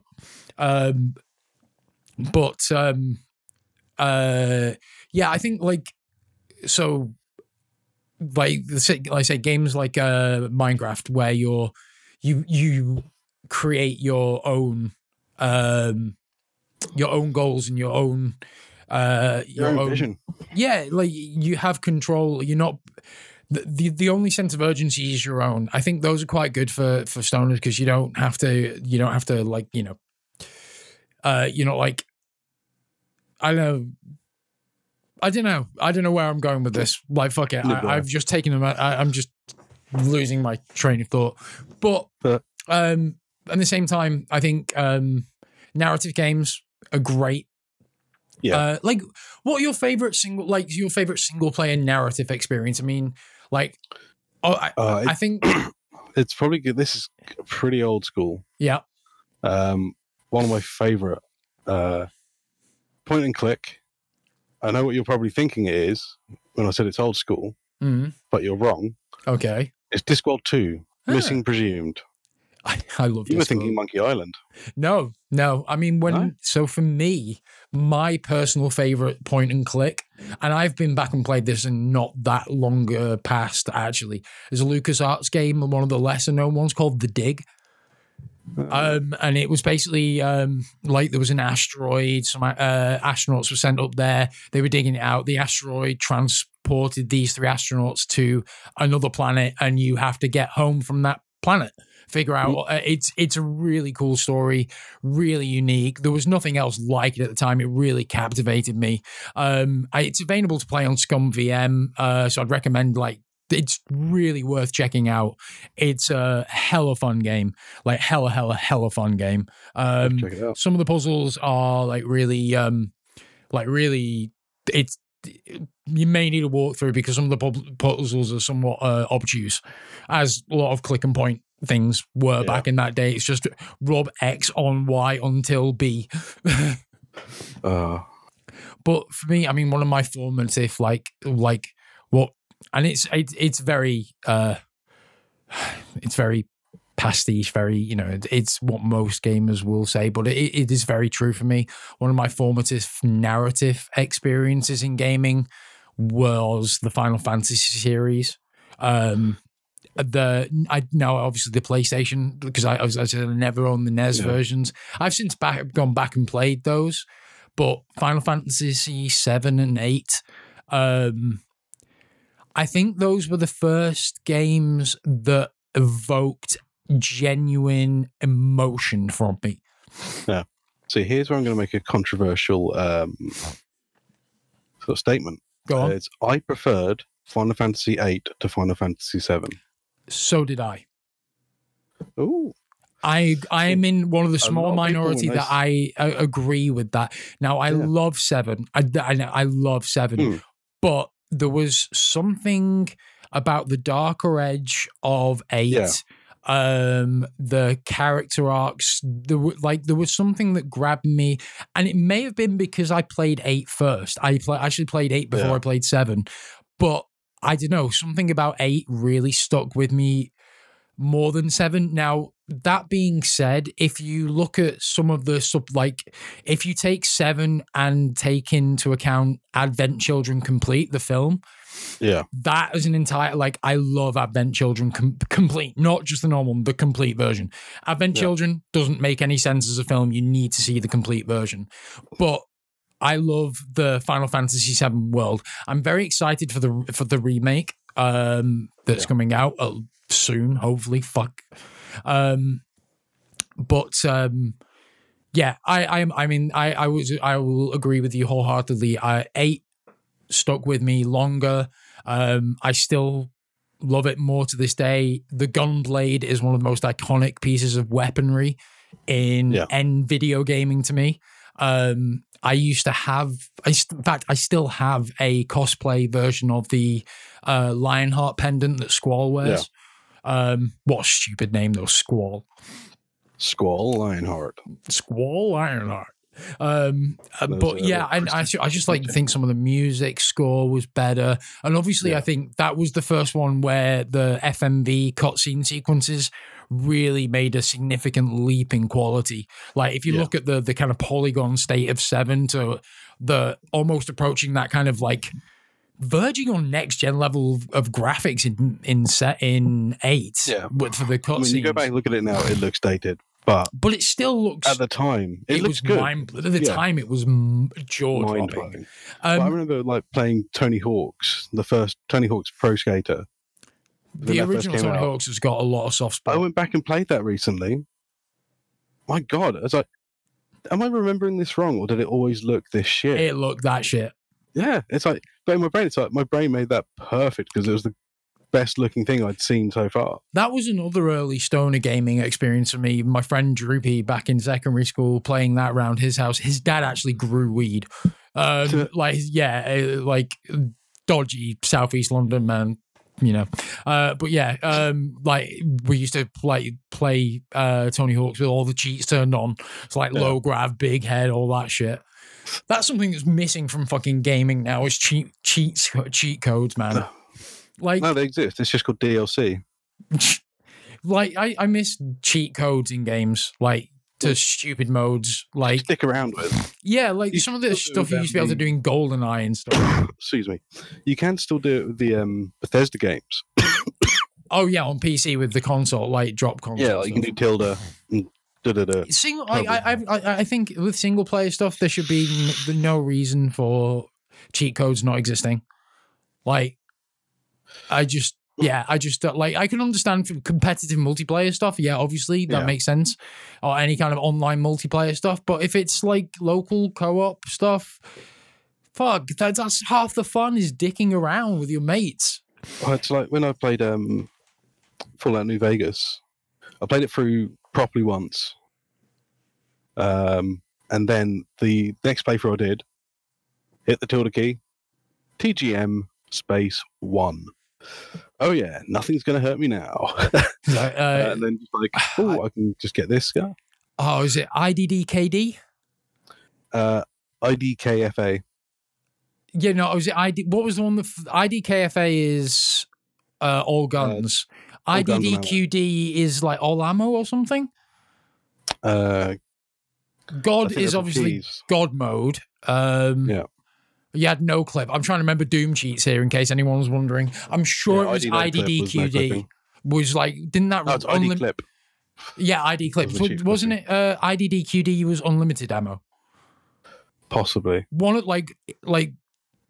Um, but um, uh, yeah, I think like so, like like I say, games like uh Minecraft where you're you you create your own um your own goals and your own uh Your own vision. yeah like you have control you're not the, the the only sense of urgency is your own i think those are quite good for for stoners because you don't have to you don't have to like you know uh you're not like i don't know i don't know i don't know where i'm going with this like fuck it I. I've just taken them I, i'm just losing my train of thought but But- um at the same time i think um narrative games are great Yeah. uh, like, what are your favorite single, like your favorite single player narrative experience? I mean, like, oh, I, Uh, I think, it's probably good. This is pretty old school. yeah, Um, one of my favorite uh, point and click. I know what you're probably thinking it is when I said it's old school, mm, but you're wrong. okay. It's Discworld 2, Ah. Missing Presumed. I, I love You were thinking Monkey Island. No, no. I mean, when No? so for me, my personal favorite point and click, and I've been back and played this and not that longer past actually. There's a LucasArts game, one of the lesser known ones called The Dig. Um, and it was basically um, like there was an asteroid. Some uh, astronauts were sent up there. They were digging it out. The asteroid transported these three astronauts to another planet, and you have to get home from that planet. Figure out uh, it's it's a really cool story, really unique. There was nothing else like it at the time. It really captivated me. Um, I, it's available to play on ScummVM, uh, so I'd recommend like it's really worth checking out. It's a hella fun game, like hella hella hella fun game. Um, Check it out. some of the puzzles are like really um like really it's you may need a walkthrough because some of the puzzles are somewhat uh, obtuse as a lot of click and point things were Yeah. back in that day it's just rub x on y until b Uh, but for me i mean one of my formative like like what and it's it, it's very uh it's very pastiche very you know it's what most gamers will say but it, it is very true for me one of my formative narrative experiences in gaming was the final fantasy series um the I now obviously the PlayStation because I, I was I said I never owned the NES Yeah. versions. I've since back gone back and played those, but Final Fantasy seven and eight, um, I think those were the first games that evoked genuine emotion from me. Yeah. so here's where I'm going to make a controversial um, sort of statement. Go on. It's I preferred Final Fantasy VIII to Final Fantasy VII. so did I. Oh, I I am in one of the small minority that I, uh agree with that. Now I Yeah. love seven. I, I I love seven, Hmm. but there was something about the darker edge of eight. Yeah. Um, the character arcs, there were, like there was something that grabbed me, and it may have been because I played eight first. I play, actually played eight before Yeah. I played seven, but I don't know. Something about eight really stuck with me more than seven. Now, that being said, if you look at some of the sub, like if you take seven and take into account Advent Children Complete, the film, Yeah. that is an entire like I love Advent Children com- complete, not just the normal, the complete version. Advent Yeah. Children doesn't make any sense as a film. You need to see the complete version, but. I love the Final Fantasy VII world. I'm very excited for the for the remake um, that's Yeah. coming out uh, soon. Hopefully, fuck. Um, but um, yeah, I I am. I mean, I I was I will agree with you wholeheartedly. I eight stuck with me longer. Um, I still love it more to this day. The gunblade is one of the most iconic pieces of weaponry in Yeah. in video gaming to me. Um, I used to have, I st- in fact, I still have a cosplay version of the uh, Lionheart pendant that Squall wears. Um, what a stupid name though, Squall. Squall Lionheart. Squall Lionheart. Um, uh, but yeah, and I, I just like to think some of the music score was better, and obviously, Yeah. I think that was the first one where the FMV cutscene sequences really made a significant leap in quality. Like if you Yeah. look at the the kind of polygon state of seven to the almost approaching that kind of like verging on next gen level of, of graphics in in set in eight Yeah. with for the I mean, you go back and look at it now, it looks dated. But but it still looks at the time, it, it, looks was good. mind at the Yeah. time it was jaw dropping. But I Um, remember like playing Tony Hawk's, the first Tony Hawk's Pro Skater. the original Tony out. Hawk's has got a lot of soft spots. I went back and played that recently. My God, I was like, am I remembering this wrong, or did it always look this shit? It looked that shit. Yeah, it's like, but in my brain, it's like my brain made that perfect because it was the best looking thing I'd seen so far. That was another early stoner gaming experience for me. My friend Droopy back in secondary school playing that around his house. His dad actually grew weed. Um, like yeah, uh, like dodgy southeast London man. You know, uh, but yeah, um, like we used to like play uh, Tony Hawk's with all the cheats turned on. It's like Yeah. low grav, big head, all that shit. That's something that's missing from fucking gaming now is cheat cheats cheat codes, man. Like No, they exist. It's just called DLC. like I, I miss cheat codes in games, like to stupid modes. Like Stick around with. yeah, like You some of the stuff you used to be able to do in GoldenEye and stuff. Excuse me. You can still do it with the um, Bethesda games. oh yeah, on PC with the console, like drop console. Yeah, like you can do tilde and da da da. Single, I, I, I, I think with single player stuff, there should be n- no reason for cheat codes not existing. Like, I just, yeah, I just like I can understand competitive multiplayer stuff. Yeah, obviously that Yeah. makes sense, or any kind of online multiplayer stuff. But if it's like local co-op stuff, fuck, that, that's half the fun is dicking around with your mates. Well, it's like when I played um, Fallout New Vegas. I played it through properly once, um, and then the next playthrough I did, hit the tilde key, TGM space one. Oh yeah, nothing's gonna hurt me now. Like, uh, and then just like, oh, I can just get this guy. oh, is it IDDKD? Uh, IDKFA. Yeah, no, was it ID? What was the one? That, IDKFA is uh, all guns. all guns and ammo. IDDQD is like all ammo or something. Uh, God is obviously keys. God mode. Um, Yeah. You had no clip. I'm trying to remember Doom cheats here in case anyone was wondering. I'm sure Yeah, it was ID no was no IDDQD. Was like didn't that No, unlim- ID clip. Yeah, ID clips. Wasn't Wasn't it? Uh, IDDQD was unlimited ammo. Possibly. one of like like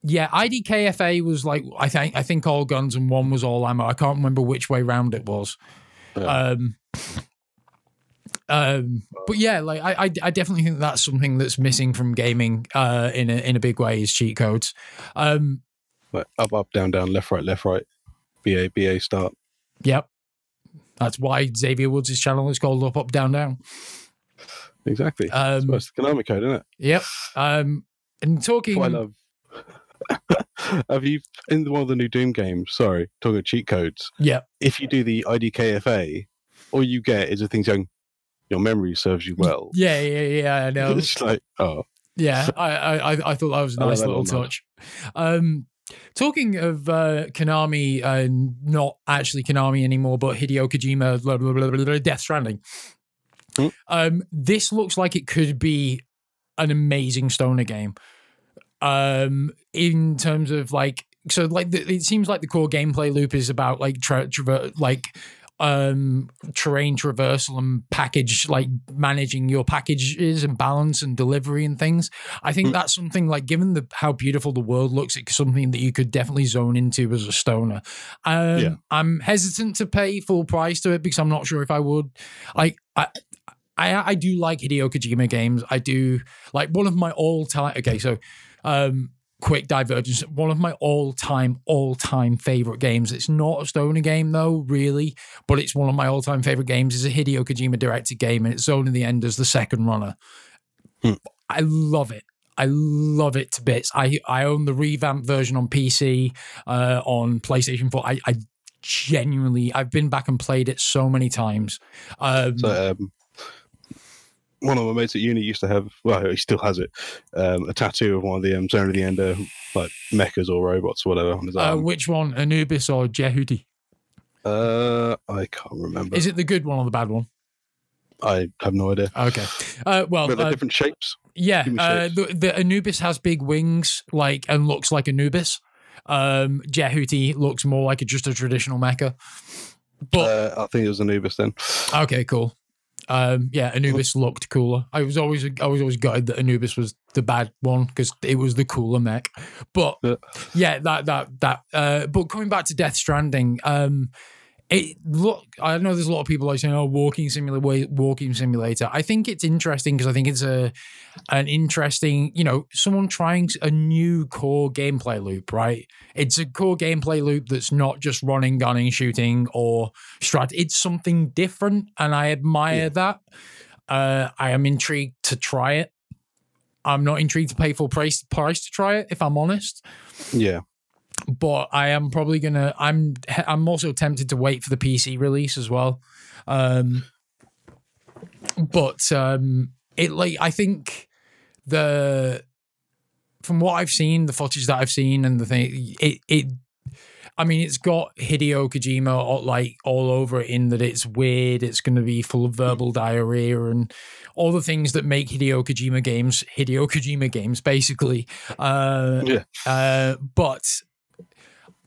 yeah idkfa was like i think i think all guns and one was all ammo i can't remember which way round it was Yeah. um um but yeah like I, I i definitely think that's something that's missing from gaming uh in a in a big way is cheat codes um Like up, up, down, down, left, right, left, right. BA, BA, start. yep that's why xavier woods' channel is called up up down down Exactly. um That's the Konami code, isn't it? yep um and talking I love. Have you in one of the new Doom games? Sorry, talking about cheat codes. Yeah. If you do the IDKFA, all you get is a thing saying your memory serves you well. Yeah, yeah, yeah. I know. It's like, oh, Yeah, I, I, I- thought that was a nice little touch. Um, talking of uh, Konami, uh, not actually Konami anymore, but Hideo Kojima, blah, blah, blah, blah, blah, Death Stranding. Hmm. Um, this looks like it could be an amazing stoner game. Um, in terms of like, so like the, it seems like the core gameplay loop is about like tra- traver- like um terrain traversal and package like managing your packages and balance and delivery and things i think Mm. that's something like given the how beautiful the world looks it's something that you could definitely zone into as a stoner um Yeah. i'm hesitant to pay full price to it because i'm not sure if i would like i I, I do like Hideo Kojima games. I do like one of my all time. Okay, so um, quick divergence. One of my all time, all time favorite games. It's not a stoner game though, really, but it's one of my all time favorite games. Is a Hideo Kojima directed game, and it's Zone of the Enders the second runner. Hmm. I love it. I love it to bits. I I own the revamped version on PC, uh, on PlayStation 4. I, I genuinely, I've been back and played it so many times. Um, so um, one of my mates at uni used to have. Well, he still has it. Um, a tattoo of one of the um, Zone of the Ender, like mechas or robots or whatever on his uh, arm. which one, Anubis or Jehuty? Uh, I can't remember. Is it the good one or the bad one? I have no idea. Okay. Uh, well, But they're uh, different shapes. yeah. Uh, shapes. the, the Anubis has big wings, like, and looks like Anubis. Um, Jehuty looks more like a, just a traditional mecha. But Uh, I think it was Anubis then. okay, cool. Um, yeah, Anubis looked cooler. I was always I was always gutted that Anubis was the bad one because it was the cooler mech. But Yeah. yeah, that that that. Uh, but coming back to Death Stranding, um, it look. I know there's a lot of people like saying, "Oh, walking simulator, walking simulator." I think it's interesting because I think it's a an interesting, you know, someone trying a new core gameplay loop. Right? It's a core gameplay loop that's not just running, gunning, shooting, or strat. It's something different, and I admire Yeah. that. Uh, I am intrigued to try it. I'm not intrigued to pay full price price to try it, if I'm honest Yeah. But I am probably gonna. I'm I'm also tempted to wait for the PC release as well. Um, but um, it like I think the from what I've seen, the footage that I've seen, and the thing it it. I mean, it's got Hideo Kojima all, like all over it in that it's weird. It's going to be full of verbal diarrhea and all the things that make Hideo Kojima games Hideo Kojima games, basically. Uh, Yeah. uh, but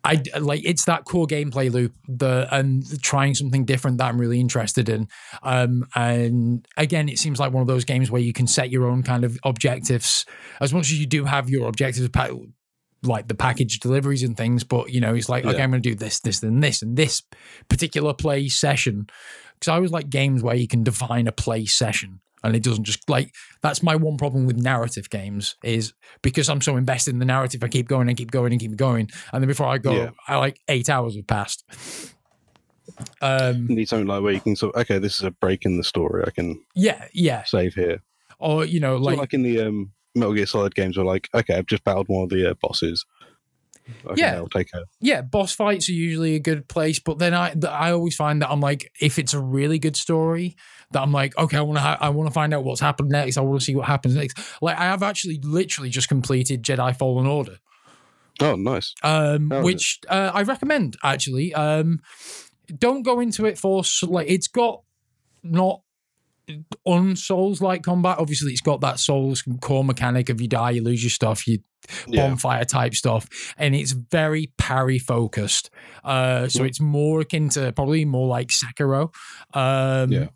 I like it's that core gameplay loop, the and trying something different that I'm really interested in. Um, and again, it seems like one of those games where you can set your own kind of objectives. As much as you do have your objectives, like the package deliveries and things, but you know, it's like okay, I'm going to do this, this, and this, and this particular play session. Because I always like games where you can define a play session. And it doesn't just like that's my one problem with narrative games is because I'm so invested in the narrative, I keep going and keep going and keep going, and then before I go, Yeah. I like eight hours have passed. Um, You need something like where you can sort of, okay, this is a break in the story. I can yeah, yeah, save here. or you know, Like, like, in the um, Metal Gear Solid games, where like, okay, I've just battled one of the uh, bosses. Okay, Yeah. I'll take her. yeah, boss fights are usually a good place, but then I I always find that I'm like, if it's a really good story, that I'm like, okay, I want to ha- I want to find out what's happened next. I want to see what happens next. Like I have actually literally just completed Jedi Fallen Order. Oh, nice. um, which uh, I recommend actually. Um, don't go into it for like it's got not un Souls like combat. Obviously, it's got that Souls core mechanic of you die, you lose your stuff, you Yeah. bonfire type stuff, and it's very parry focused. Uh, so Yeah. it's more akin to probably more like Sekiro. Um, Yeah.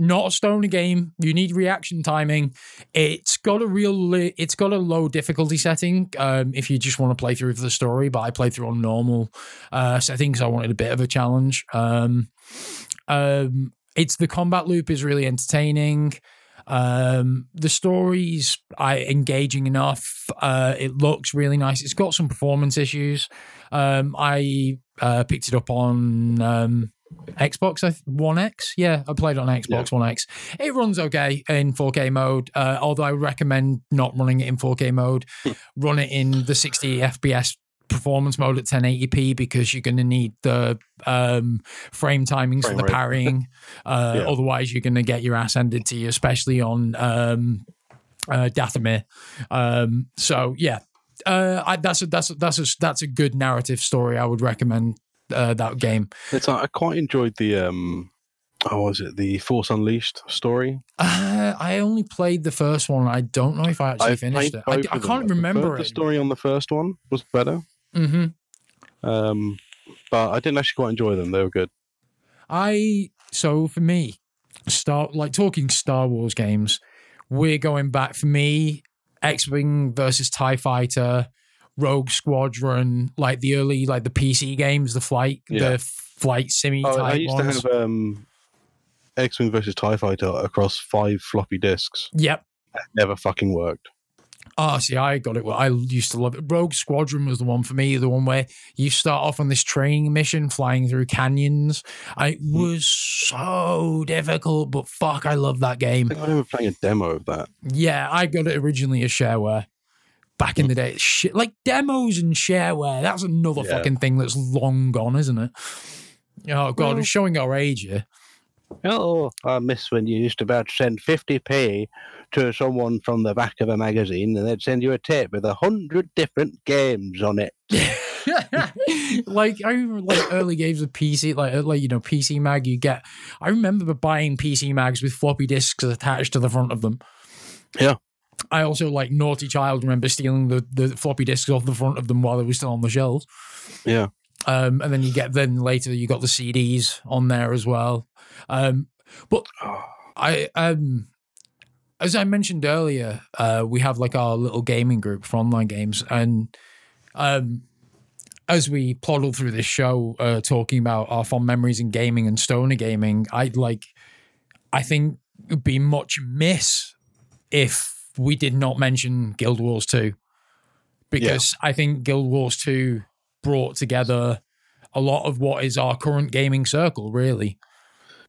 Not a stoner game. You need reaction timing. It's got a real. It's got a low difficulty setting. Um, if you just want to play through the story, but I played through on normal uh, settings. I wanted a bit of a challenge. Um, um, it's the combat loop is really entertaining. Um, the story's I engaging enough. Uh, it looks really nice. It's got some performance issues. Um, I uh, picked it up on um, Xbox I th- One X. Yeah, I played on Xbox One X. It runs okay in 4K mode, uh, although I recommend not running it in 4K mode. Run it in the 60 FPS performance mode at 1080p because you're going to need the um, frame timings Frame for the rate. parrying. Uh, Yeah. Otherwise, you're going to get your ass handed to you, especially on um, uh, Dathomir. Um, so yeah, uh, I, that's a that's a, that's a that's a good narrative story. I would recommend uh, that game. It's like, I quite enjoyed the um, oh, was it the Force Unleashed story? Uh, I only played the first one. I don't know if I actually I finished it. I, I can't remember it. The story on the first one was better, hmm um, but I didn't actually quite enjoy them. They were good. I so for me, Star like talking Star Wars games, we're going back for me. X Wing versus Tie Fighter, Rogue Squadron, like the early like the PC games, the flight Yeah. the flight simi Oh, I used ones. to have um, X Wing versus Tie Fighter across five floppy disks. yep. Never fucking worked. Oh, see, I got it. Well, I used to love it. Rogue Squadron was the one for me, the one where you start off on this training mission flying through canyons. I Hmm. was so difficult, but fuck, I love that I game. think I remember playing a demo of that. Yeah, I got it originally as shareware back in the day. Shit, like demos and shareware. That's another Yeah. fucking thing that's long gone, isn't it? Oh god, Well- it's showing our age here. Oh, I miss when you used to about send 50p to someone from the back of a magazine and they'd send you a tape with a hundred different games on it. like I remember like early games of PC, like uh, like you know PC Mag. You get. I remember buying PC mags with floppy disks attached to the front of them. Yeah. I also like naughty child remember stealing the, the floppy disks off the front of them while they were still on the shelves. Yeah. Um, and then you get then later you got the CDs on there as well. Um, but I um as I mentioned earlier, uh, we have like our little gaming group for online games, and um, as we ploddle through this show, uh, talking about our fond memories in gaming and stoner gaming, I'd like, I think it'd be much miss if we did not mention Guild Wars two, because I think Guild Wars two brought together a lot of what is our current gaming circle, really.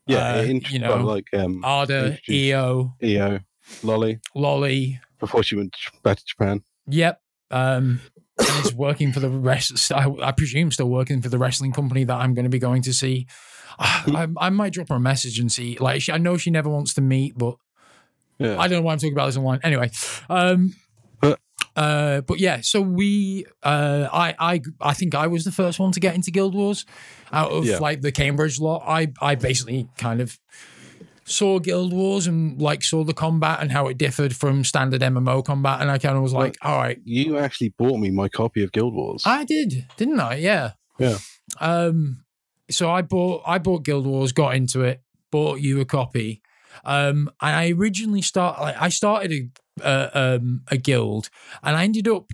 Yeah, Uh, you well, know, like um, Arda, EO, EO, Lolly, Lolly, before she went back to Japan. Yep. Um, is working for the rest. I, I presume still working for the wrestling company that I'm going to be going to see. I, I might drop her a message and see. Like, she, I know she never wants to meet, but Yeah. I don't know why I'm talking about this online. Anyway, um, uh, but yeah. So we, uh, I, I, I think I was the first one to get into Guild Wars out of Yeah. like the Cambridge lot. I, I basically kind of saw Guild Wars and like saw the combat and how it differed from standard MMO combat, and I kind of was like, all right, You actually bought me my copy of Guild Wars. I did, didn't I? Yeah. Yeah. Um. So I bought I bought Guild Wars, got into it, bought you a copy. Um. And I originally start like I started a uh, um a guild, and I ended up.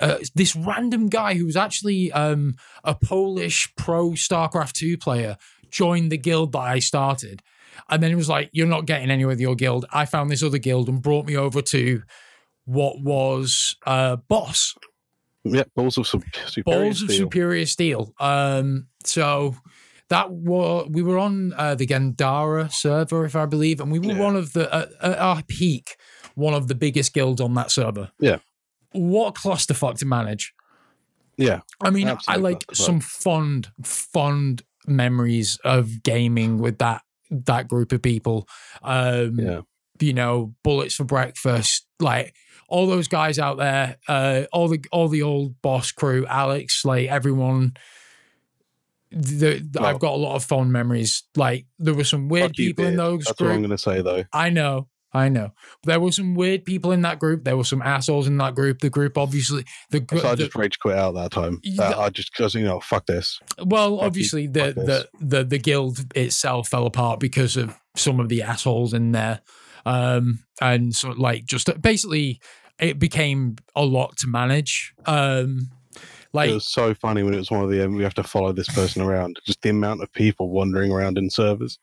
Uh, this random guy who was actually um, a Polish pro StarCraft 2 player joined the guild that I started. And then it was like, you're not getting anywhere with your guild. I found this other guild and brought me over to what was uh, Boss, yeah, balls of Sup- superior Balls of steel. Superior Steel. Um, so that was we were on uh, the Gandara server, if I believe, and we were Yeah. one of the at, at our peak, one of the biggest guilds on that server. Yeah. What clusterfuck to manage. yeah, I mean, I like clusterfuck. some fond, fond memories of gaming with that that group of people. Um, yeah. you know, bullets for breakfast, like all those guys out there, uh, all the all the old boss crew, Alex, like everyone. The, the- Well- I've got a lot of fond memories. Like there were some weird you, people in those That's what I'm going to say, though. I know, I know. There were some weird people in that group. There were some assholes in that group. The group, obviously, the, gr- So I the just rage quit out that time. I just, because, you know, fuck this. well, Fuck you, obviously, the, the the the guild itself fell apart because of some of the assholes in there, um, and so like just basically, it became a lot to manage. Um, like it was so funny when it was one of the um, we have to follow this person around. Just the amount of people wandering around in servers.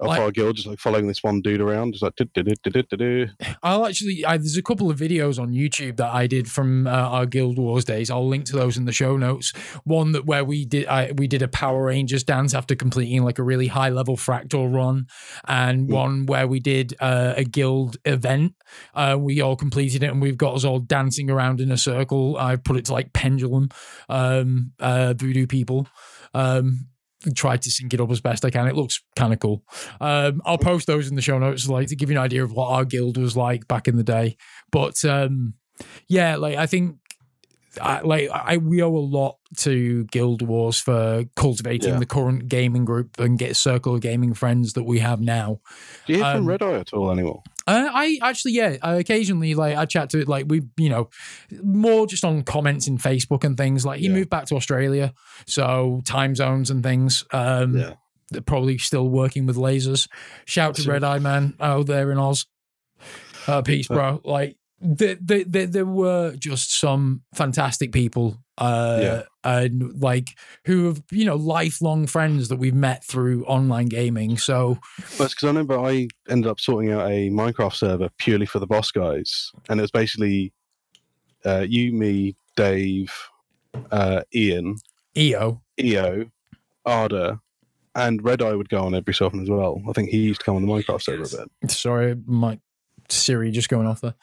Of Like- our guild, just like following this one dude around, just like do do do do do do. I'll actually. I, there's a couple of videos on YouTube that I did from uh, our Guild Wars days. I'll link to those in the show notes. One that where we did I, we did a Power Rangers dance after completing like a really high level fractal run, and Hmm. one where we did uh, a guild event. Uh, we all completed it, and we've got us all dancing around in a circle. I put it to like pendulum, um, uh, voodoo people. Um, tried to sync it up as best I can. It looks kind of cool. Um, I'll post those in the show notes, like to give you an idea of what our guild was like back in the day. But um, yeah, like I think. I, like I, we owe a lot to Guild Wars for cultivating Yeah. the current gaming group and get circle of gaming friends that we have now. Do you hear Um, from Red Eye at all anymore? Uh, I actually, yeah, I occasionally like I chat to it like we, you know, more just on comments in Facebook and things. Like he Yeah. moved back to Australia, so time zones and things. Um, Yeah. they're probably still working with lasers. Shout to Red Eye Man out there in Oz. Uh, peace, bro. Like there, there, there, there were just some fantastic people. Uh, Yeah. and like who have you know lifelong friends that we've met through online gaming. So Well, because I remember I ended up sorting out a Minecraft server purely for the boss guys, and it was basically uh, you, me, Dave, uh, Ian, EO, EO, Arda, and Red Eye would go on every so often as well. I think he used to come on the Minecraft server a bit. Sorry, my Siri just going off there.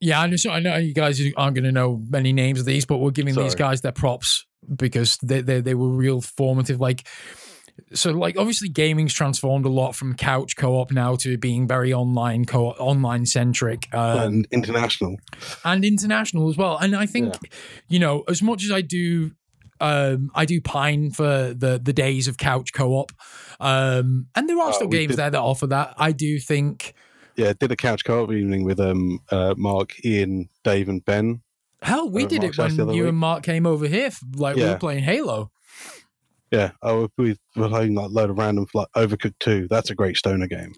Yeah, I know. I know you guys aren't going to know many names of these, but we're giving these guys their props because they they they were real formative. Like, so like obviously gaming's transformed a lot from couch co-op now to being very online co online centric um, and international. and international as well. And I think you know as much as I do. Um, I do pine for the the days of couch co-op, um, and there are Uh, still games did- there that offer that. I do think Yeah, did a couch co-op evening with um uh, Mark, Ian, Dave, and Ben. Hell, we Uh, did it Mark's the when you week. and Mark came over here. f- Like we were playing Halo. Yeah, oh, we were playing like load of random like Overcooked Two. That's a great stoner game.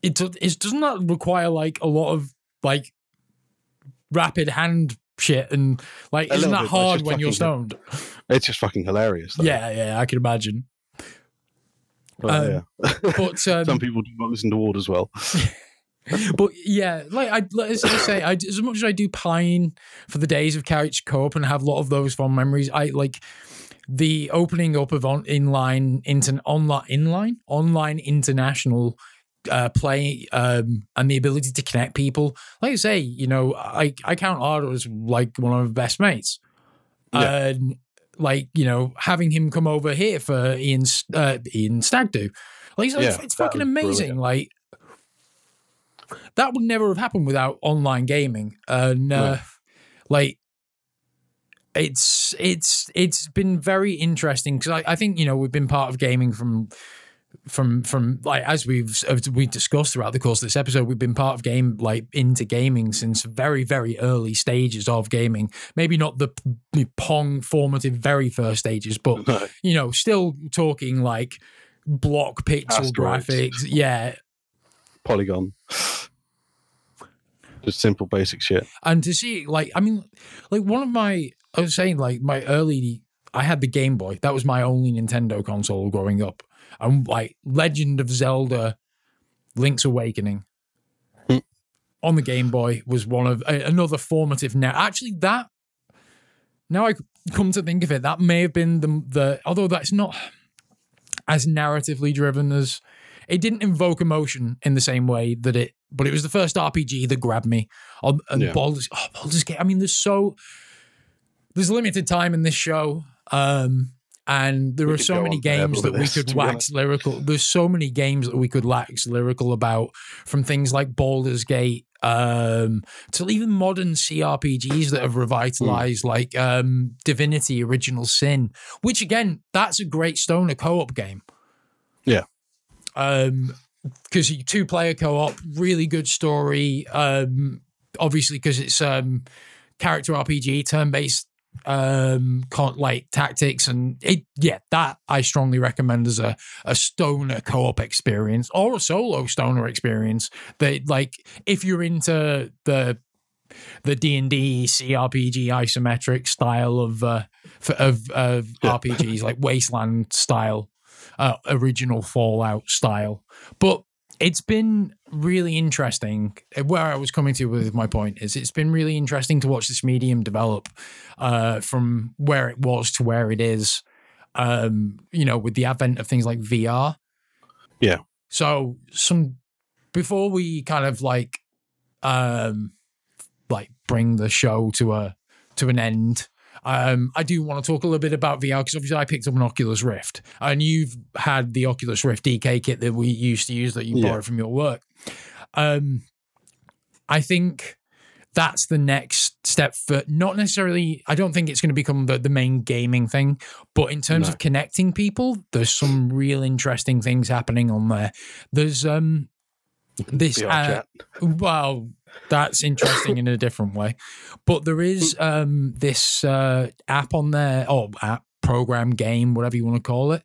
It it doesn't that require like a lot of like rapid hand shit and like A isn't that bit, hard when you're stoned? It's just fucking hilarious. Though. Yeah, yeah, I can imagine. But, um, yeah. But Some um, people do not listen to Ward as well. but yeah, like I as I say, I, as much as I do pine for the days of couch co-op and have a lot of those fond memories, I like the opening up of on inline inter online inline? Online international uh play um and the ability to connect people. Like i say you know i i count Ardo as like one of my best mates. Yeah. and like you know having him come over here for ian's uh ian stag do like it's, Yeah, it's fucking amazing like that would never have happened without online gaming and uh No. like it's it's it's been very interesting because I, I think you know we've been part of gaming from from from like as we've as we discussed throughout the course of this episode we've been part of game like into gaming since very very early stages of gaming maybe not the, the pong formative very first stages but you know still talking like block pixel Asteroids. graphics yeah Polygon. Just simple basic shit. and to see like i mean like one of my i was saying like my early i had the game boy that was my only nintendo console growing up and like legend of zelda link's awakening Hmm. on the game boy was one of a, another formative now actually that now i come to think of it that may have been the the although that's not as narratively driven as it didn't invoke emotion in the same way that it but it was the first rpg that grabbed me on and Yeah. Baldur's, oh, Baldur's Gate. I mean, there's so there's limited time in this show, um, and there We are so many games that we could wax lyrical. There's so many games that we could wax lyrical about, from things like Baldur's Gate um, to even modern CRPGs that have revitalized, like um, Divinity: Original Sin, which again, that's a great stoner co-op game. Yeah. Um, because two player co-op, really good story. Um, obviously because it's um character RPG, turn based um con- like tactics and it yeah that i strongly recommend as a a stoner co-op experience or a solo stoner experience that like if you're into the the d&d crpg isometric style of uh of, of Yeah. rpgs like wasteland style uh, original Fallout style. But it's been really interesting. Where I was coming to with my point is it's been really interesting to watch this medium develop uh, from where it was to where it is. Um, you know, with the advent of things like VR. Yeah. So some before we kind of like um like bring the show to a to an end. Um, I do want to talk a little bit about VR because obviously I picked up an Oculus Rift, and you've had the Oculus Rift DK kit that we used to use that you Yeah. borrowed from your work. Um, I think that's the next step for not necessarily. I don't think it's going to become the, the main gaming thing, but in terms No. of connecting people, there's some real interesting things happening on there. There's um this uh, well, that's interesting in a different way. But there is um, this uh, app on there, or app, program, game, whatever you want to call it,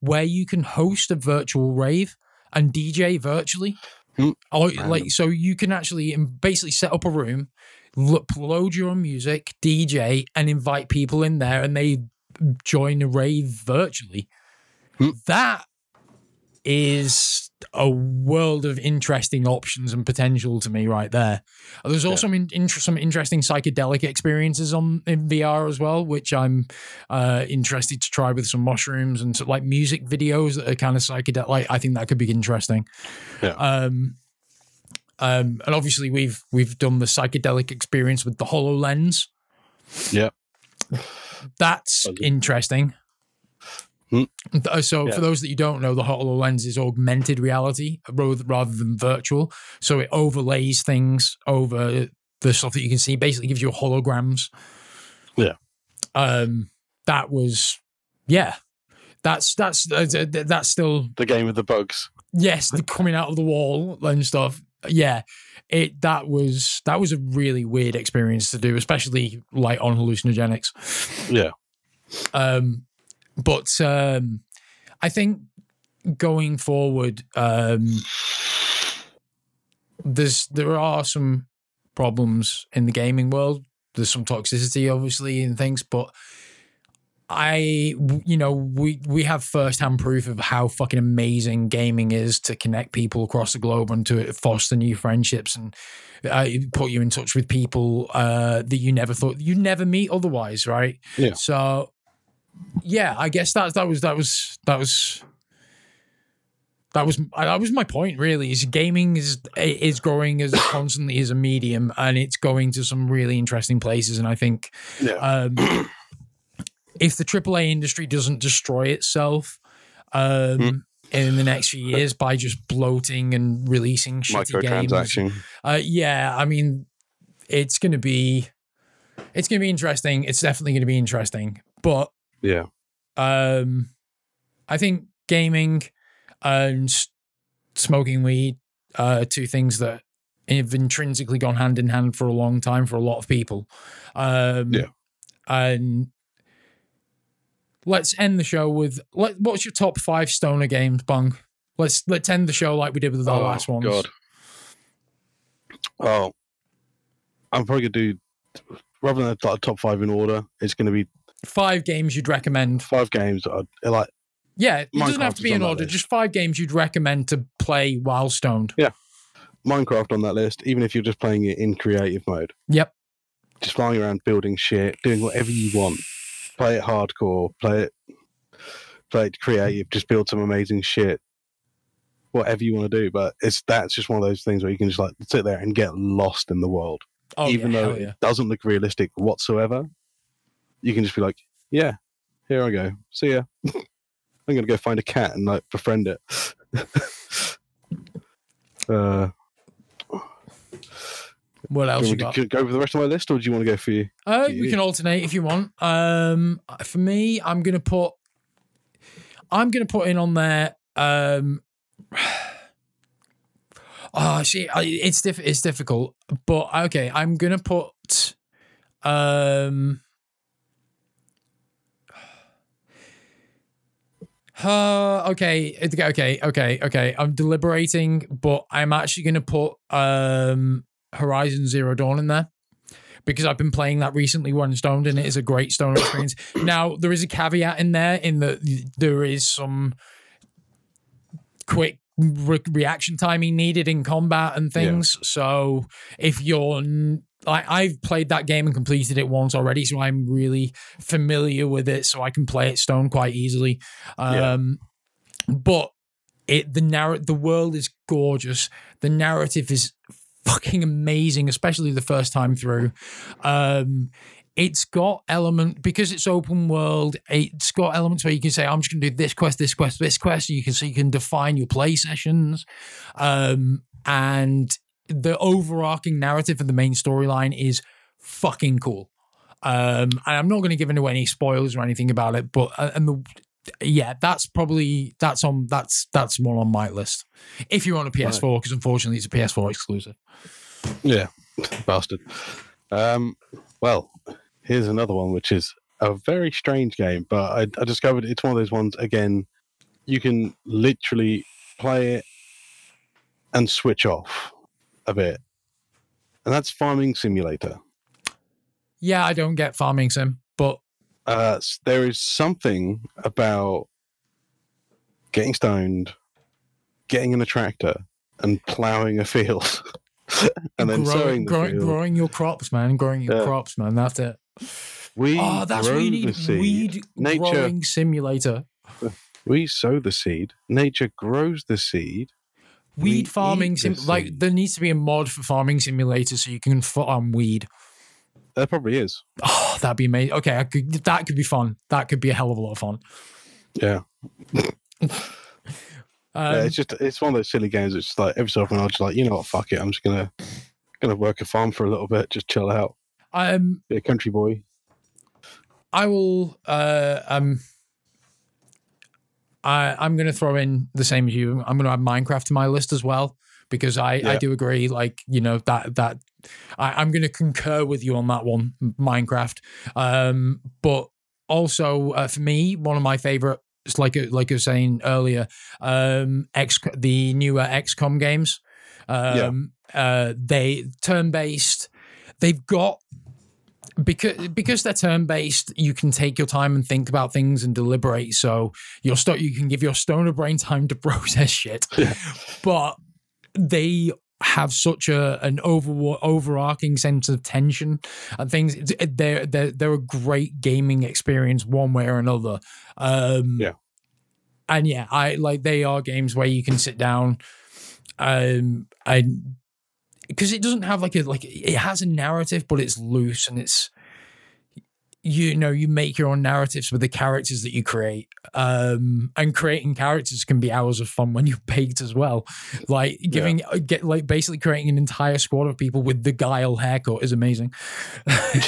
where you can host a virtual rave and DJ virtually. Hmm. Or, like so, you can actually um, basically set up a room, lo- upload your own music, DJ, and invite people in there, and they join the rave virtually. Hmm. That is a world of interesting options and potential to me right there. There's also some, in, some interesting psychedelic experiences on in VR as well, which I'm uh, interested to try with some mushrooms and so, like music videos that are kind of psychedelic. Like, I think that could be interesting. Yeah. Um, um, and obviously we've we've done the psychedelic experience with the Hololens. Yeah. That's interesting. Hmm. Uh, So, Yeah. for those that you don't know, the HoloLens is augmented reality rather than virtual. So, it overlays things over the stuff that you can see, basically gives you holograms. Yeah. Um, that was, yeah. That's that's uh, that's still The game of the bugs. yes, the coming out of the wall and stuff. Yeah, it that was that was a really weird experience to do, especially like on hallucinogenics. Yeah. Um, but um, I think going forward, um, there's there are some problems in the gaming world. There's some toxicity, obviously, and things, but I, you know, we we have firsthand proof of how fucking amazing gaming is to connect people across the globe and to foster new friendships and uh, put you in touch with people uh, that you never thought you'd never meet otherwise, right? Yeah. So, yeah, I guess that that was that was that was that was that was my point. Really, is gaming is is growing as constantly as a medium, and it's going to some really interesting places. And I think Yeah. um, if the AAA industry doesn't destroy itself um, Hmm. in the next few years by just bloating and releasing shitty games, uh, yeah, I mean, it's going to be it's going to be interesting. It's definitely going to be interesting, but Yeah. um, I think gaming and smoking weed are two things that have intrinsically gone hand in hand for a long time for a lot of people. Um, Yeah. And let's end the show with let, what's your top five stoner games, Bung? Let's let's end the show like we did with the Oh, last ones. God. Oh, I'm probably gonna do rather than like top five in order. It's gonna be Five games you'd recommend. five games. I'd, like Yeah, it doesn't have to be in order. Just five games you'd recommend to play while stoned. Yeah, Minecraft on that list, even if you're just playing it in creative mode. Yep. Just flying around building shit, doing whatever you want. Play it hardcore, play it play it creative, just build some amazing shit. Whatever you want to do. But it's that's just one of those things where you can just like sit there and get lost in the world. Oh, even yeah, though yeah. it doesn't look realistic whatsoever, you can just be like, "Yeah, here I go. See ya. I'm gonna go find a cat and like befriend it." uh, What else you you got? go for the rest of my list, or do you want to go for you? Uh, we can alternate if you want. Um, for me, I'm gonna put. I'm gonna put in on there. Um, oh, see, it's diff- It's difficult, but okay. I'm gonna put. Um. Uh, okay, okay, okay, okay. I'm deliberating, but I'm actually going to put um Horizon Zero Dawn in there because I've been playing that recently when stoned, and it is a great stone experience. now there is a caveat in there in that there is some quick re- reaction timing needed in combat and things. So if you're n- I, I've played that game and completed it once already, so I'm really familiar with it, so I can play it stone quite easily. Yeah. Um, But it the narr- the world is gorgeous. The narrative is fucking amazing, especially the first time through. Um, it's got element because it's open world. It's got elements where you can say, "I'm just going to do this quest, this quest, this quest." You can so you can define your play sessions, um, and the overarching narrative of the main storyline is fucking cool. Um, and I'm not going to give into any spoilers or anything about it, but uh, and the yeah, that's probably that's on that's that's one on my list. If you're on a PS4, because unfortunately it's a PS4 exclusive. Yeah, bastard. Um, well, here's another one, which is a very strange game, but I, I discovered it's one of those ones. Again, you can literally play it and switch off a bit, and that's Farming Simulator. Yeah, I don't get farming sim, but Uh, there is something about getting stoned, getting in a tractor, and plowing a field, and then grow- sowing the growing, field. growing your crops, man, growing your Yeah. crops, man. That's it. We Oh, that's what you need. Weed Nature- growing simulator. We sow the seed. Nature grows the seed. We Weed farming sim. Like there needs to be a mod for farming simulator so you can farm weed. There probably is. Oh, that'd be amazing. Okay, I could, that could be fun. That could be a hell of a lot of fun. Yeah. Um, yeah. It's just it's one of those silly games. It's like every so often I'll just like you know what, fuck it. I'm just gonna gonna work a farm for a little bit, just chill out, um, be a country boy. I will. Uh, um, I I'm going to throw in the same as you. I'm going to add Minecraft to my list as well because I I do agree. Like you know that that I, I'm going to concur with you on that one, Minecraft. Um, but also uh, for me, one of my favorite. It's like like I was saying earlier, um, X the newer XCOM games. Um, uh, they turn based. They've got because because they're turn based, you can take your time and think about things and deliberate. So your sto- you can give your stoner brain time to process shit. Yeah. But they have such a an over overarching sense of tension and things. They're they're they're a great gaming experience one way or another. Um, Yeah. and yeah, I like they are games where you can sit down. Um, and because it doesn't have like a like it has a narrative, but it's loose and it's you know you make your own narratives with the characters that you create um and creating characters can be hours of fun when you're baked as well like giving get like basically creating an entire squad of people with the guile haircut is amazing and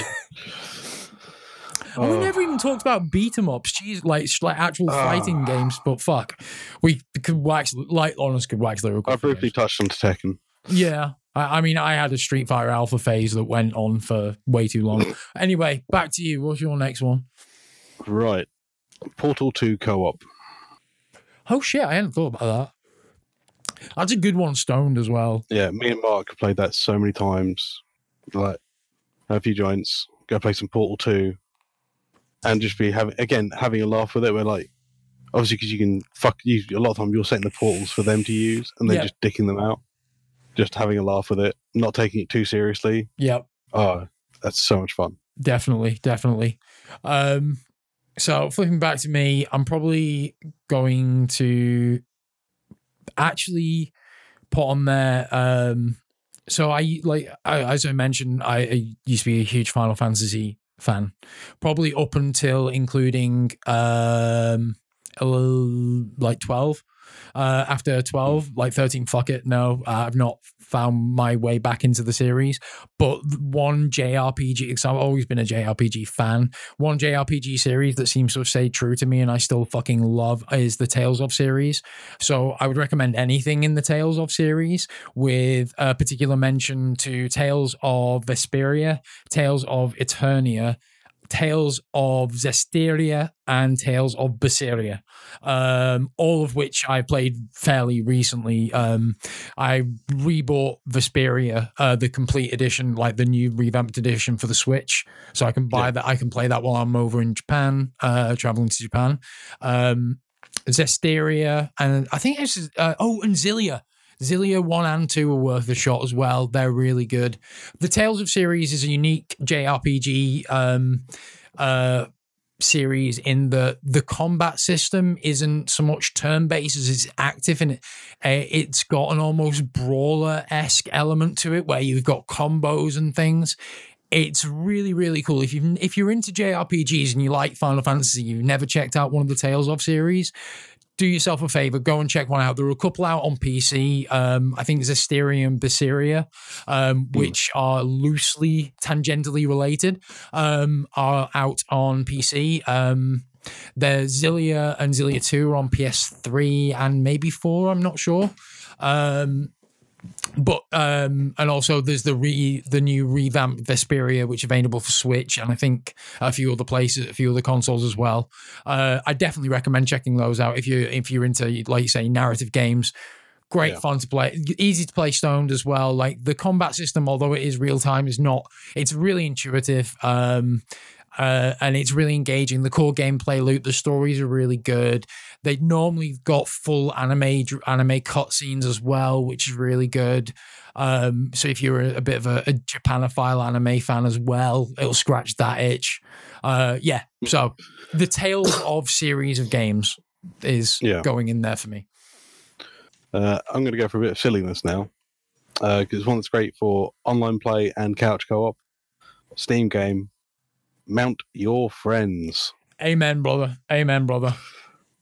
we Oh. never even talked about beat 'em ups jeez like like actual Ah. fighting games but fuck we could wax like honest could wax lyrical I briefly touched on Tekken. yeah. I, I mean, I had a Street Fighter Alpha phase that went on for way too long. anyway, back to you. What's your next one? Right. Portal 2 co-op. Oh, shit. I hadn't thought about that. That's a good one, stoned as well. Yeah, me and Mark have played that so many times. Like, have a few joints, go play some Portal 2, and just be having, again, having a laugh with it. We're like, obviously, because you can fuck, you, a lot of time you're setting the portals for them to use, and they're Yeah. just dicking them out. Just having a laugh with it, not taking it too seriously. Yep. Oh, that's so much fun. Definitely. Definitely. Um, so flipping back to me, I'm probably going to actually put on there. Um, so I like I, as I mentioned, I, I used to be a huge Final Fantasy fan, probably up until including um, like twelve. Uh, after 12, like 13, fuck it. No, I've not found my way back into the series. But one JRPG, because I've always been a JRPG fan, one JRPG series that seems to stayed true to me and I still fucking love is the Tales of series. So I would recommend anything in the Tales of series with a particular mention to Tales of Vesperia, Tales of Eternia, Tales of Zestiria, and Tales of Berseria, um, all of which I played fairly recently. Um, I rebought Vesperia, uh, the complete edition, like the new revamped edition for the Switch, so I can buy Yeah. that. I can play that while I'm over in Japan, uh, traveling to Japan. Um, Zestiria, and I think it's uh, oh, and Xillia. Xillia 1 and 2 are worth a shot as well. They're really good. The Tales of series is a unique JRPG um, uh, series in the the combat system isn't so much turn based as it's active and it, uh, it's got an almost brawler esque element to it where you've got combos and things. It's really really cool. If you if you're into JRPGs and you like Final Fantasy, you've never checked out one of the Tales of series. Do yourself a favor, go and check one out. There are a couple out on PC. Um, I think Zestiria and Berseria, um, which are loosely tangentially related, um, are out on PC. Um, there's Xillia and Xillia 2 are on PS3 and maybe 4, I'm not sure. Um, but um, and also there's the re the new revamped Vesperia, which is available for Switch, and I think a few other places, a few other consoles as well. Uh, I definitely recommend checking those out if you if you're into like you say narrative games. Great Yeah. fun to play, easy to play stoned as well. Like the combat system, although it is real time, is not. It's really intuitive. Um, uh, and it's really engaging. The core gameplay loop, the stories are really good. They normally got full anime anime cutscenes as well, which is really good. Um, so if you're a, a bit of a, a Japanophile anime fan as well, it'll scratch that itch. Uh, yeah. So the Tales of series of games is Yeah. going in there for me. Uh, I'm going to go for a bit of silliness now because it's one that's great for online play and couch co-op. Steam game, Mount Your Friends. Amen, brother. Amen, brother.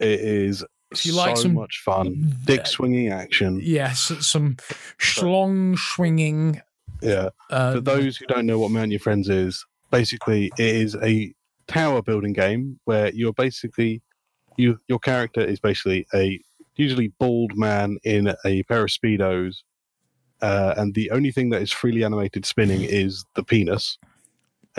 It is If you so like some- much fun. Dick swinging action. Yes, some schlong swinging. Yeah. Uh, For those who don't know what Mount Your Friends is, basically it is a tower building game where you're basically you your character is basically a usually bald man in a pair of speedos, uh, and the only thing that is freely animated spinning is the penis,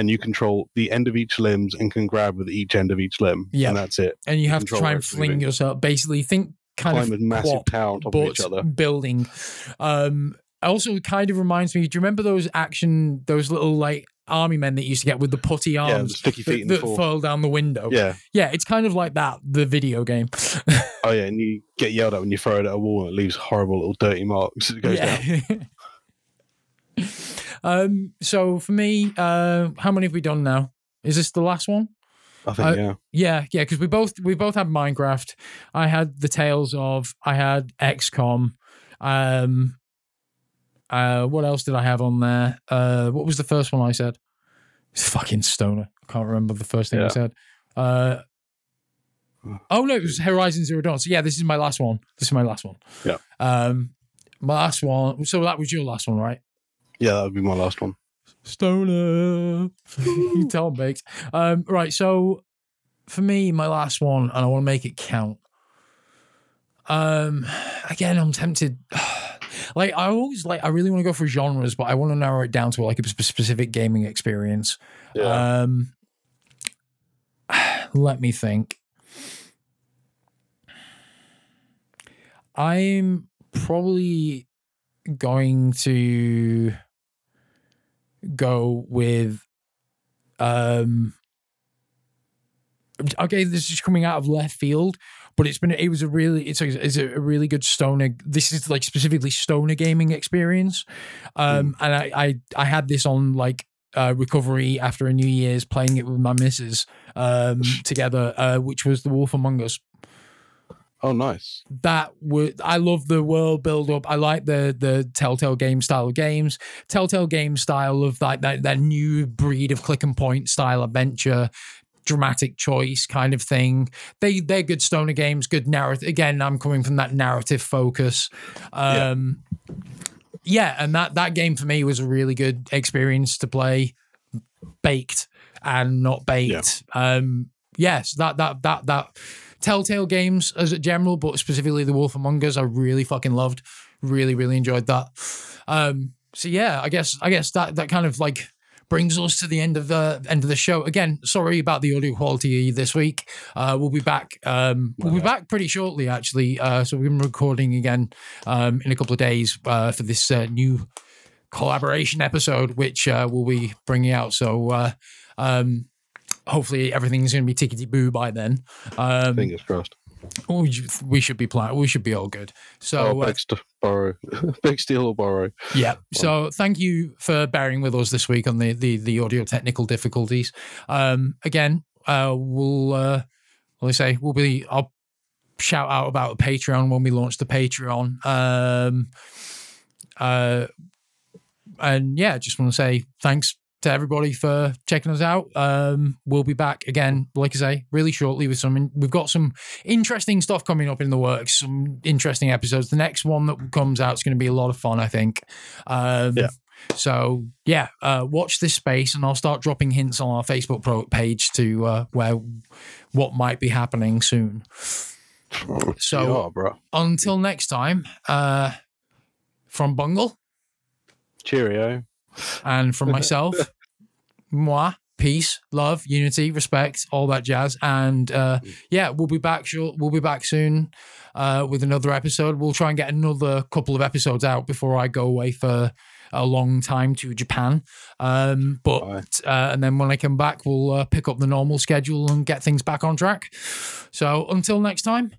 and you control the end of each limbs and can grab with each end of each limb. Yeah. and that's it. and you have to try and fling moving. yourself. Basically, think kind Climb of a massive tower on top of each other. building. Um, also, it kind of reminds me. Do you remember those action, those little like army men that you used to get with the putty Yeah, the arms sticky feet that, that fall. furl down the window? Yeah. yeah, it's kind of like that. The video game. Oh yeah, and you get yelled at when you throw it at a wall and it leaves horrible little dirty marks as it goes down. yeah. um. So for me, uh, how many have we done now? Is this the last one? I think Uh, yeah. Yeah, yeah, because we both we both had Minecraft. I had the Tales of. I had XCOM. Um. Uh. What else did I have on there? Uh. What was the first one I said? It's fucking stoner. I can't remember the first thing I said. Uh. Oh no, it was Horizon Zero Dawn. So yeah, this is my last one. This is my last one. Yeah. Um. My last one. So that was your last one, right? Yeah, that would be my last one. Stoner. you tell Bakes. Um, right, so for me, my last one, and I want to make it count. Um, again, I'm tempted. Like I always like, I really want to go for genres, but I want to narrow it down to like a specific gaming experience. Yeah. Um, let me think. I'm probably going to go with um okay this is coming out of left field but it's been it was a really it's a, it's a really good stoner this is like specifically stoner gaming experience. Um and I, I i had this on like uh recovery after a new year's playing it with my missus um together uh which was the wolf among us oh, nice. that would I love the world build up. I like the the Telltale game style of games. Telltale game style of like that that new breed of click and point style adventure, dramatic choice kind of thing. They they're good stoner games, good narrative. Again, I'm coming from that narrative focus. Um yeah, and that that game for me was a really good experience to play baked and not baked. Um yes, that that that that Telltale games as a general, but specifically The Wolf Among Us, I really fucking loved. Really, really enjoyed that. Um, so yeah, I guess I guess that that kind of like brings us to the end of the end of the show. Again, sorry about the audio quality this week. Uh, we'll be back. Um, we'll be back pretty shortly, actually. Uh, so we've been recording again um, in a couple of days uh, for this uh, new collaboration episode, which uh, we'll be bringing out. So. Uh, um, hopefully everything's going to be tickety boo by then. Um, Fingers crossed. we should be plan- We should be all good. So oh, uh, big st- borrow, big steal or borrow. yeah. So thank you for bearing with us this week on the the, the audio technical difficulties. Um, again, uh, we'll uh, what I say we'll be. I'll shout out about the Patreon when we launch the Patreon. Um, uh, and yeah, just want to say thanks to everybody for checking us out. Um, we'll be back again, like I say, really shortly with some. We've got some interesting stuff coming up in the works. Some interesting episodes. The next one that comes out is going to be a lot of fun, I think. Um, Yeah. So yeah, uh, watch this space, and I'll start dropping hints on our Facebook pro- page to uh, where what might be happening soon. So yeah, until next time, uh, from Bungle Cheerio. And from myself, moi, peace, love, unity, respect, all that jazz. And uh, yeah, we'll be back. Short, we'll be back soon uh, with another episode. We'll try and get another couple of episodes out before I go away for a long time to Japan. Um, but uh, and then when I come back, we'll uh, pick up the normal schedule and get things back on track. So until next time,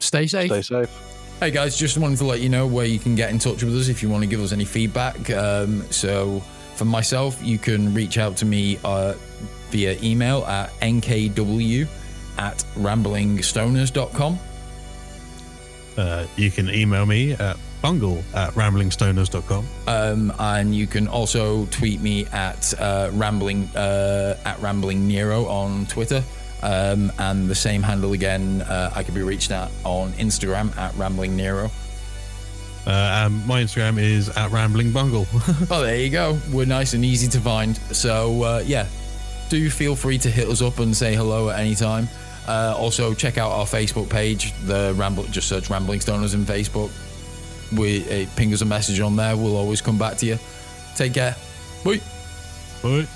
stay safe. Stay safe. Hey guys, just wanted to let you know where you can get in touch with us if you want to give us any feedback. Um, so, for myself, you can reach out to me uh, via email at nkw at ramblingstoners.com. Uh, you can email me at bungle at ramblingstoners.com. Um, and you can also tweet me at uh, rambling uh, at rambling nero on Twitter. Um, and the same handle again, uh, I can be reached at on Instagram at rambling nero. Uh, and my Instagram is at Rambling Bungle. Oh, there you go. We're nice and easy to find. So, uh, yeah, do feel free to hit us up and say hello at any time. Uh, also, check out our Facebook page. The Ramble, just search Rambling Stoners in Facebook. We uh, ping us a message on there. We'll always come back to you. Take care. Bye. Bye.